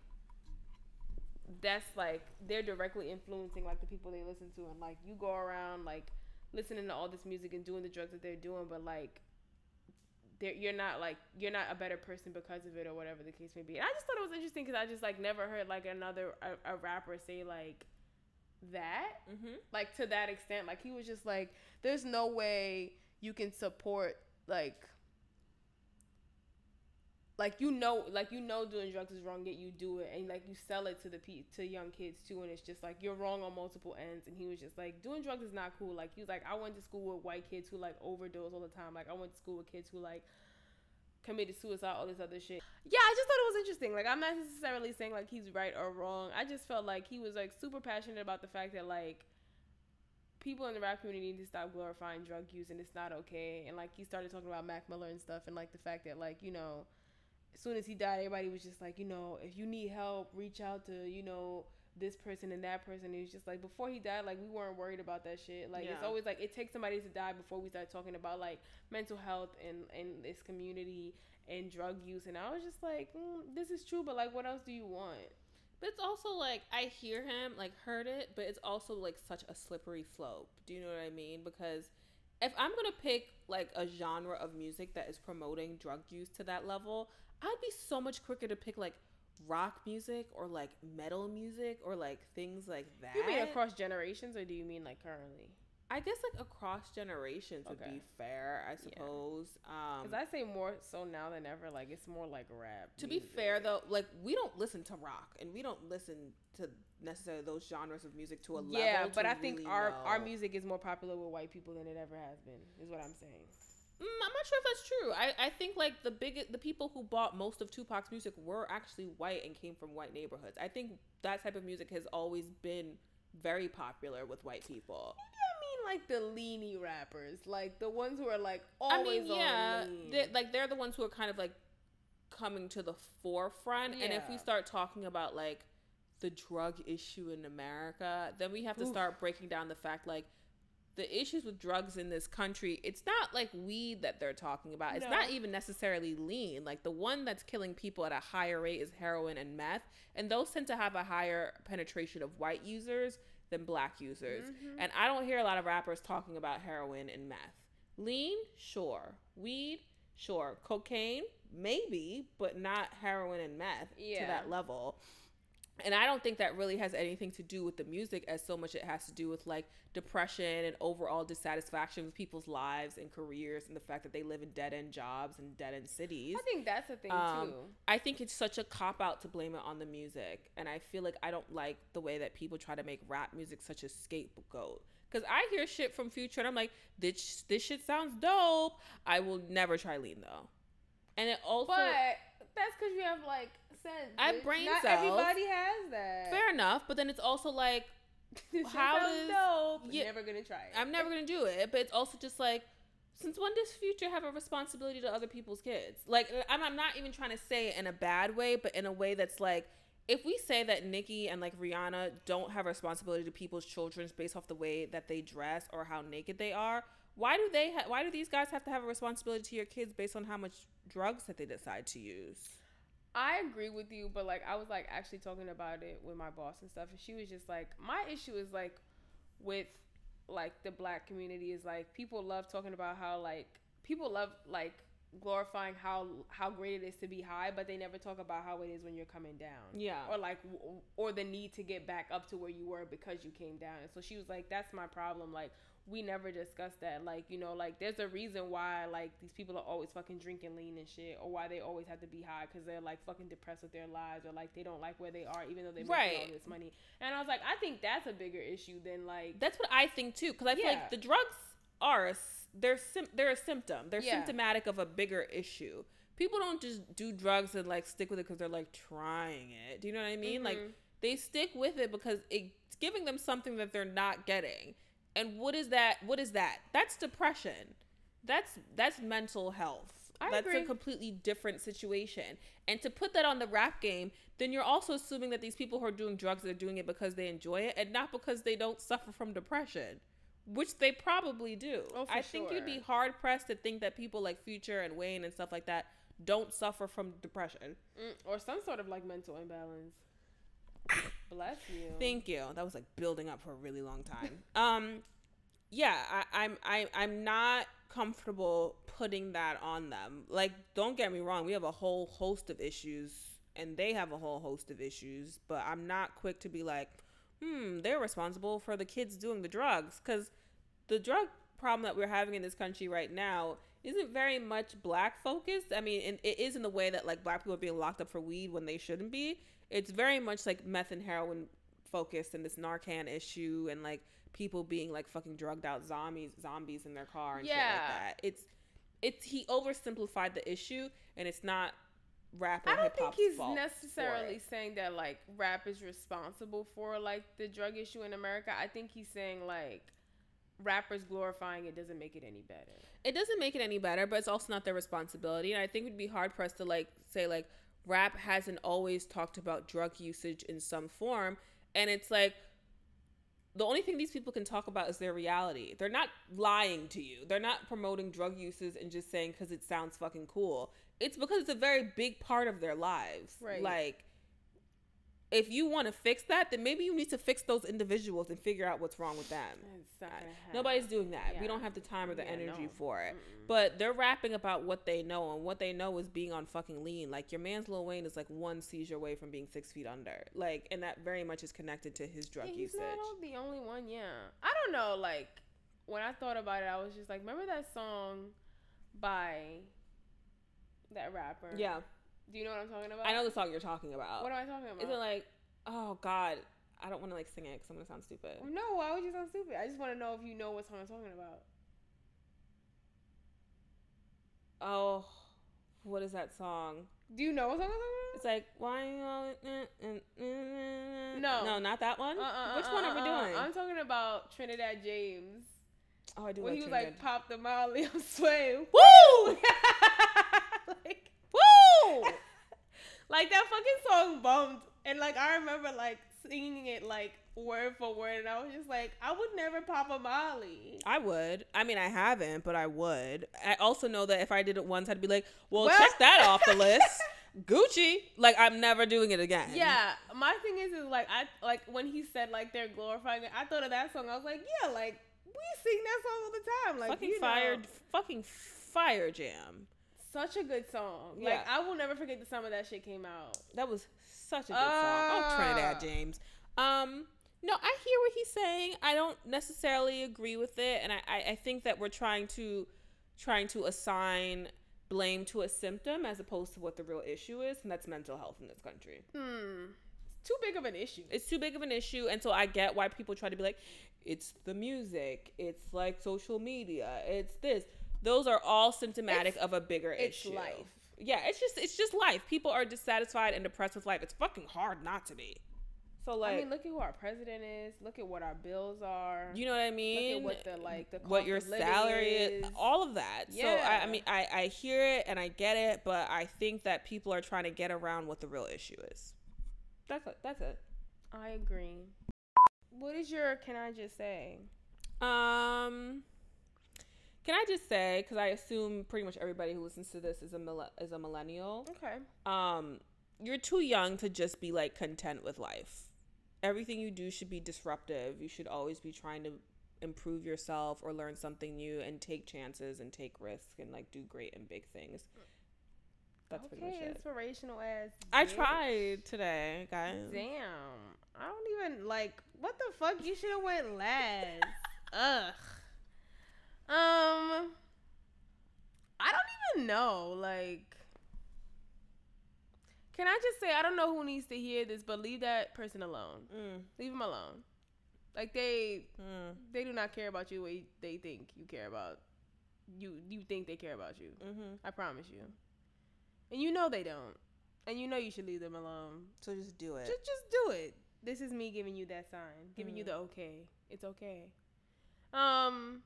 that's like they're directly influencing like the people they listen to. And like you go around like listening to all this music and doing the drugs that they're doing but like they're, you're not like you're not a better person because of it or whatever the case may be. And i just thought it was interesting because i just like never heard like another a, a rapper say like that Mm-hmm. like to that extent like he was just like there's no way you can support like like you know like you know doing drugs is wrong yet you do it and like you sell it to the pe- to young kids too and it's just like you're wrong on multiple ends and he was just like doing drugs is not cool like he was like i went to school with white kids who like overdose all the time like i went to school with kids who like committed suicide all this other shit. Yeah i just thought it was interesting. Like i'm not necessarily saying like he's right or wrong. I just felt like he was like super passionate about the fact that like people in the rap community need to stop glorifying drug use and it's not okay. And like he started talking about mac miller and stuff and like the fact that like you know as soon as he died everybody was just like you know if you need help reach out to you know this person and that person he was just like before he died like we weren't worried about that shit like it's always like it takes somebody to die before we start talking about like mental health and and this community and drug use and i was just like mm, this is true but like what else do you want But it's also like I hear him, like heard it, but it's also like such a slippery slope. Do you know what I mean? Because if I'm gonna pick like a genre of music that is promoting drug use to that level, I'd be so much quicker to pick like rock music or like metal music or like things like that. you mean across generations or do you mean like currently I guess like across generations would be fair, I suppose. Um, Because I say more so now than ever. Like it's more like rap. to be fair though, like we don't listen to rock and we don't listen to necessarily those genres of music to a level. yeah, but I think really our our know. music is more popular with white people than it ever has been. Is what I'm saying. Mm, I'm not sure if that's true. I, I think like the big the people who bought most of Tupac's music were actually white and came from white neighborhoods. I think that type of music has always been very popular with white people. Maybe I mean, like the leany rappers, like the ones who are like I always mean, yeah, they, like they're the ones who are kind of like coming to the forefront. And if we start talking about like the drug issue in America, then we have to Oof. start breaking down the fact like the issues with drugs in this country, it's not like weed that they're talking about. It's No. not even necessarily lean. Like the one that's killing people at a higher rate is heroin and meth, and those tend to have a higher penetration of white users than black users. Mhm. And I don't hear a lot of rappers talking about heroin and meth. Lean, sure. Weed, sure. Cocaine, maybe, but not heroin and meth to that level. And I don't think that really has anything to do with the music as so much it has to do with like depression and overall dissatisfaction with people's lives and careers and the fact that they live in dead end jobs and dead end cities. I think that's the thing Um, too. I think it's such a cop out to blame it on the music, and I feel like I don't like the way that people try to make rap music such a scapegoat. Cause I hear shit from Future, and I'm like, this this shit sounds dope. I will never try lean though, and it also But that's because you have like sense. I have brain Not cells. everybody has that. fair enough. But then it's also like how does- dope. yeah, Never gonna try it. I'm never gonna do it. But it's also just like, since when does Future have a responsibility to other people's kids? Like, I'm, I'm not even trying to say it in a bad way, but in a way that's like, if we say that Nicki and like Rihanna don't have responsibility to people's children based off the way that they dress or how naked they are, why do they? Ha- why do these guys have to have a responsibility to your kids based on how much drugs that they decide to use? I agree with you, but like I was like actually talking about it with my boss and stuff, and she was just like, my issue is like with like the black community is like people love talking about how like people love like glorifying how how great it is to be high, but they never talk about how it is when you're coming down. Yeah. Or like or the need to get back up to where you were because you came down. And so she was like that's my problem like we never discussed that like you know like there's a reason why like these people are always fucking drinking lean and shit or why they always have to be high cuz they're like fucking depressed with their lives or like they don't like where they are even though they're making Right. all this money. And I was like I think that's a bigger issue than like That's what I think too, because I feel Yeah. like the drugs are a they're sim- they're a symptom. They're Yeah. symptomatic of a bigger issue. People don't just do drugs and like stick with it because they're like trying it. Do you know what I mean? Like Mhm. they stick with it because it's giving them something that they're not getting. And what is that? What is that? That's depression. That's that's mental health. I that's agree. a completely different situation. And to put that on the rap game, then you're also assuming that these people who are doing drugs are doing it because they enjoy it and not because they don't suffer from depression, which they probably do. Oh, for I think you'd be hard pressed to think that people like Future and Wayne and stuff like that don't suffer from depression. Mm, or some sort of like mental imbalance. Bless you. Thank you. That was like building up for a really long time. um, yeah, I, I'm I I'm not comfortable putting that on them. Like, don't get me wrong, we have a whole host of issues, and they have a whole host of issues. But I'm not quick to be like, hmm, they're responsible for the kids doing the drugs, because the drug problem that we're having in this country right now isn't very much black focused. I mean, it is in the way that like black people are being locked up for weed when they shouldn't be. It's very much like meth and heroin focused and this Narcan issue and like people being like fucking drugged out zombies zombies in their car and shit Yeah. like that. It's it's he oversimplified the issue and it's not rap or I don't think he's necessarily saying that like rap is responsible for like the drug issue in America. I think he's saying like rappers glorifying it doesn't make it any better. it doesn't make it any better, but it's also not their responsibility. And I think we'd be hard pressed to like say like rap hasn't always talked about drug usage in some form, and it's like the only thing these people can talk about is their reality. They're not lying to you. They're not promoting drug uses and just saying because it sounds fucking cool. It's because it's a very big part of their lives. Right. Like. If you want to fix that, then maybe you need to fix those individuals and figure out what's wrong with them. It's not gonna happen. Nobody's doing that. We don't have the time or the Yeah, energy no. for it. Mm-mm. But they're rapping about what they know, and what they know is being on fucking lean. Like your man's Lil Wayne is like one seizure away from being six feet under. Like, and that very much is connected to his drug Yeah, he's usage. not the only one. Yeah, I don't know. Like when I thought about it, I was just like, remember that song by that rapper? Yeah, Do you know what I'm talking about? I know the song you're talking about. What am I talking about? Is it like, oh god, I don't want to like sing it because I'm gonna sound stupid. no, why would you sound stupid? I just want to know if you know what song I'm talking about. Oh, what is that song? Do you know what song I'm talking about? It's like why you always, uh, uh, uh, No. no, not that one. Uh-uh, Which uh-uh, one are we uh-uh. doing? I'm talking about Trinidad James. oh, I do When like he was Trinidad. like, pop the Molly, I'm swaying. Woo! like, Woo! Like that fucking song bummed. And like I remember like singing it like word for word, and I was just like, I would never pop a Molly. I would. I mean, I haven't, but I would. I also know that if I did it once, I'd be like, well, Well- check that off the list. Gucci. Like, I'm never doing it again. Yeah, my thing is, is like I like when he said like they're glorifying it. I thought of that song. I was like, yeah, like we sing that song all the time. Like fucking you know, fire, fucking fire jam. Such a good song. Yeah. Like I will never forget the summer that shit came out. That was such a good song. Oh, Trinidad Ah. James. Um, no, I hear what he's saying. I don't necessarily agree with it, and I, I, I think that we're trying to trying to assign blame to a symptom as opposed to what the real issue is, and that's mental health in this country. Hmm, it's too big of an issue. it's too big of an issue and so i get why people try to be like it's the music it's like social media it's this those are all symptomatic It's- of a bigger it's issue It's life. yeah it's just it's just life people are dissatisfied and depressed with life it's fucking hard not to be so like I mean, look at who our president is. Look at what our bills are. you know what i mean look at what the like the what your of salary is, all of that Yeah. so I, I mean I, I hear it and i get it but i think that people are trying to get around what the real issue is that's it that's it I agree. What is your? Can I just say? Um, can I just say, because I assume pretty much everybody who listens to this is a mille- is a millennial. Okay. Um, you're too young to just be like content with life. Everything you do should be disruptive. You should always be trying to improve yourself or learn something new and take chances and take risks and like do great and big things. That's okay, pretty much it. inspirational ass. I tried today, guys. Damn. I don't even like what the fuck you should have went last. Ugh. Um I don't even know like Can I just say I don't know who needs to hear this but leave that person alone. Mm, Leave them alone. Like they mm, they do not care about you the way they think you care about you you think they care about you. mm-hmm. I promise you. And you know they don't. And you know you should leave them alone. So just do it. Just just do it. This is me giving you that sign, giving you Mm. the okay. It's okay. Um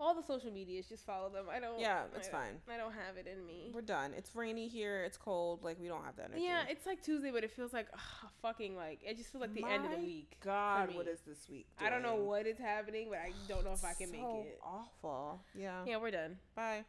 all the social medias, just follow them. I don't Yeah, it's I- fine. I don't have it in me. We're done. It's rainy here. It's cold. Like we don't have that energy. Yeah, it's like Tuesday, but it feels like ugh, fucking like it just feels like the end of the week. God, what is this week? I don't know what is happening, but I don't know if I can make it. Awful. Yeah. Yeah, we're done. Bye.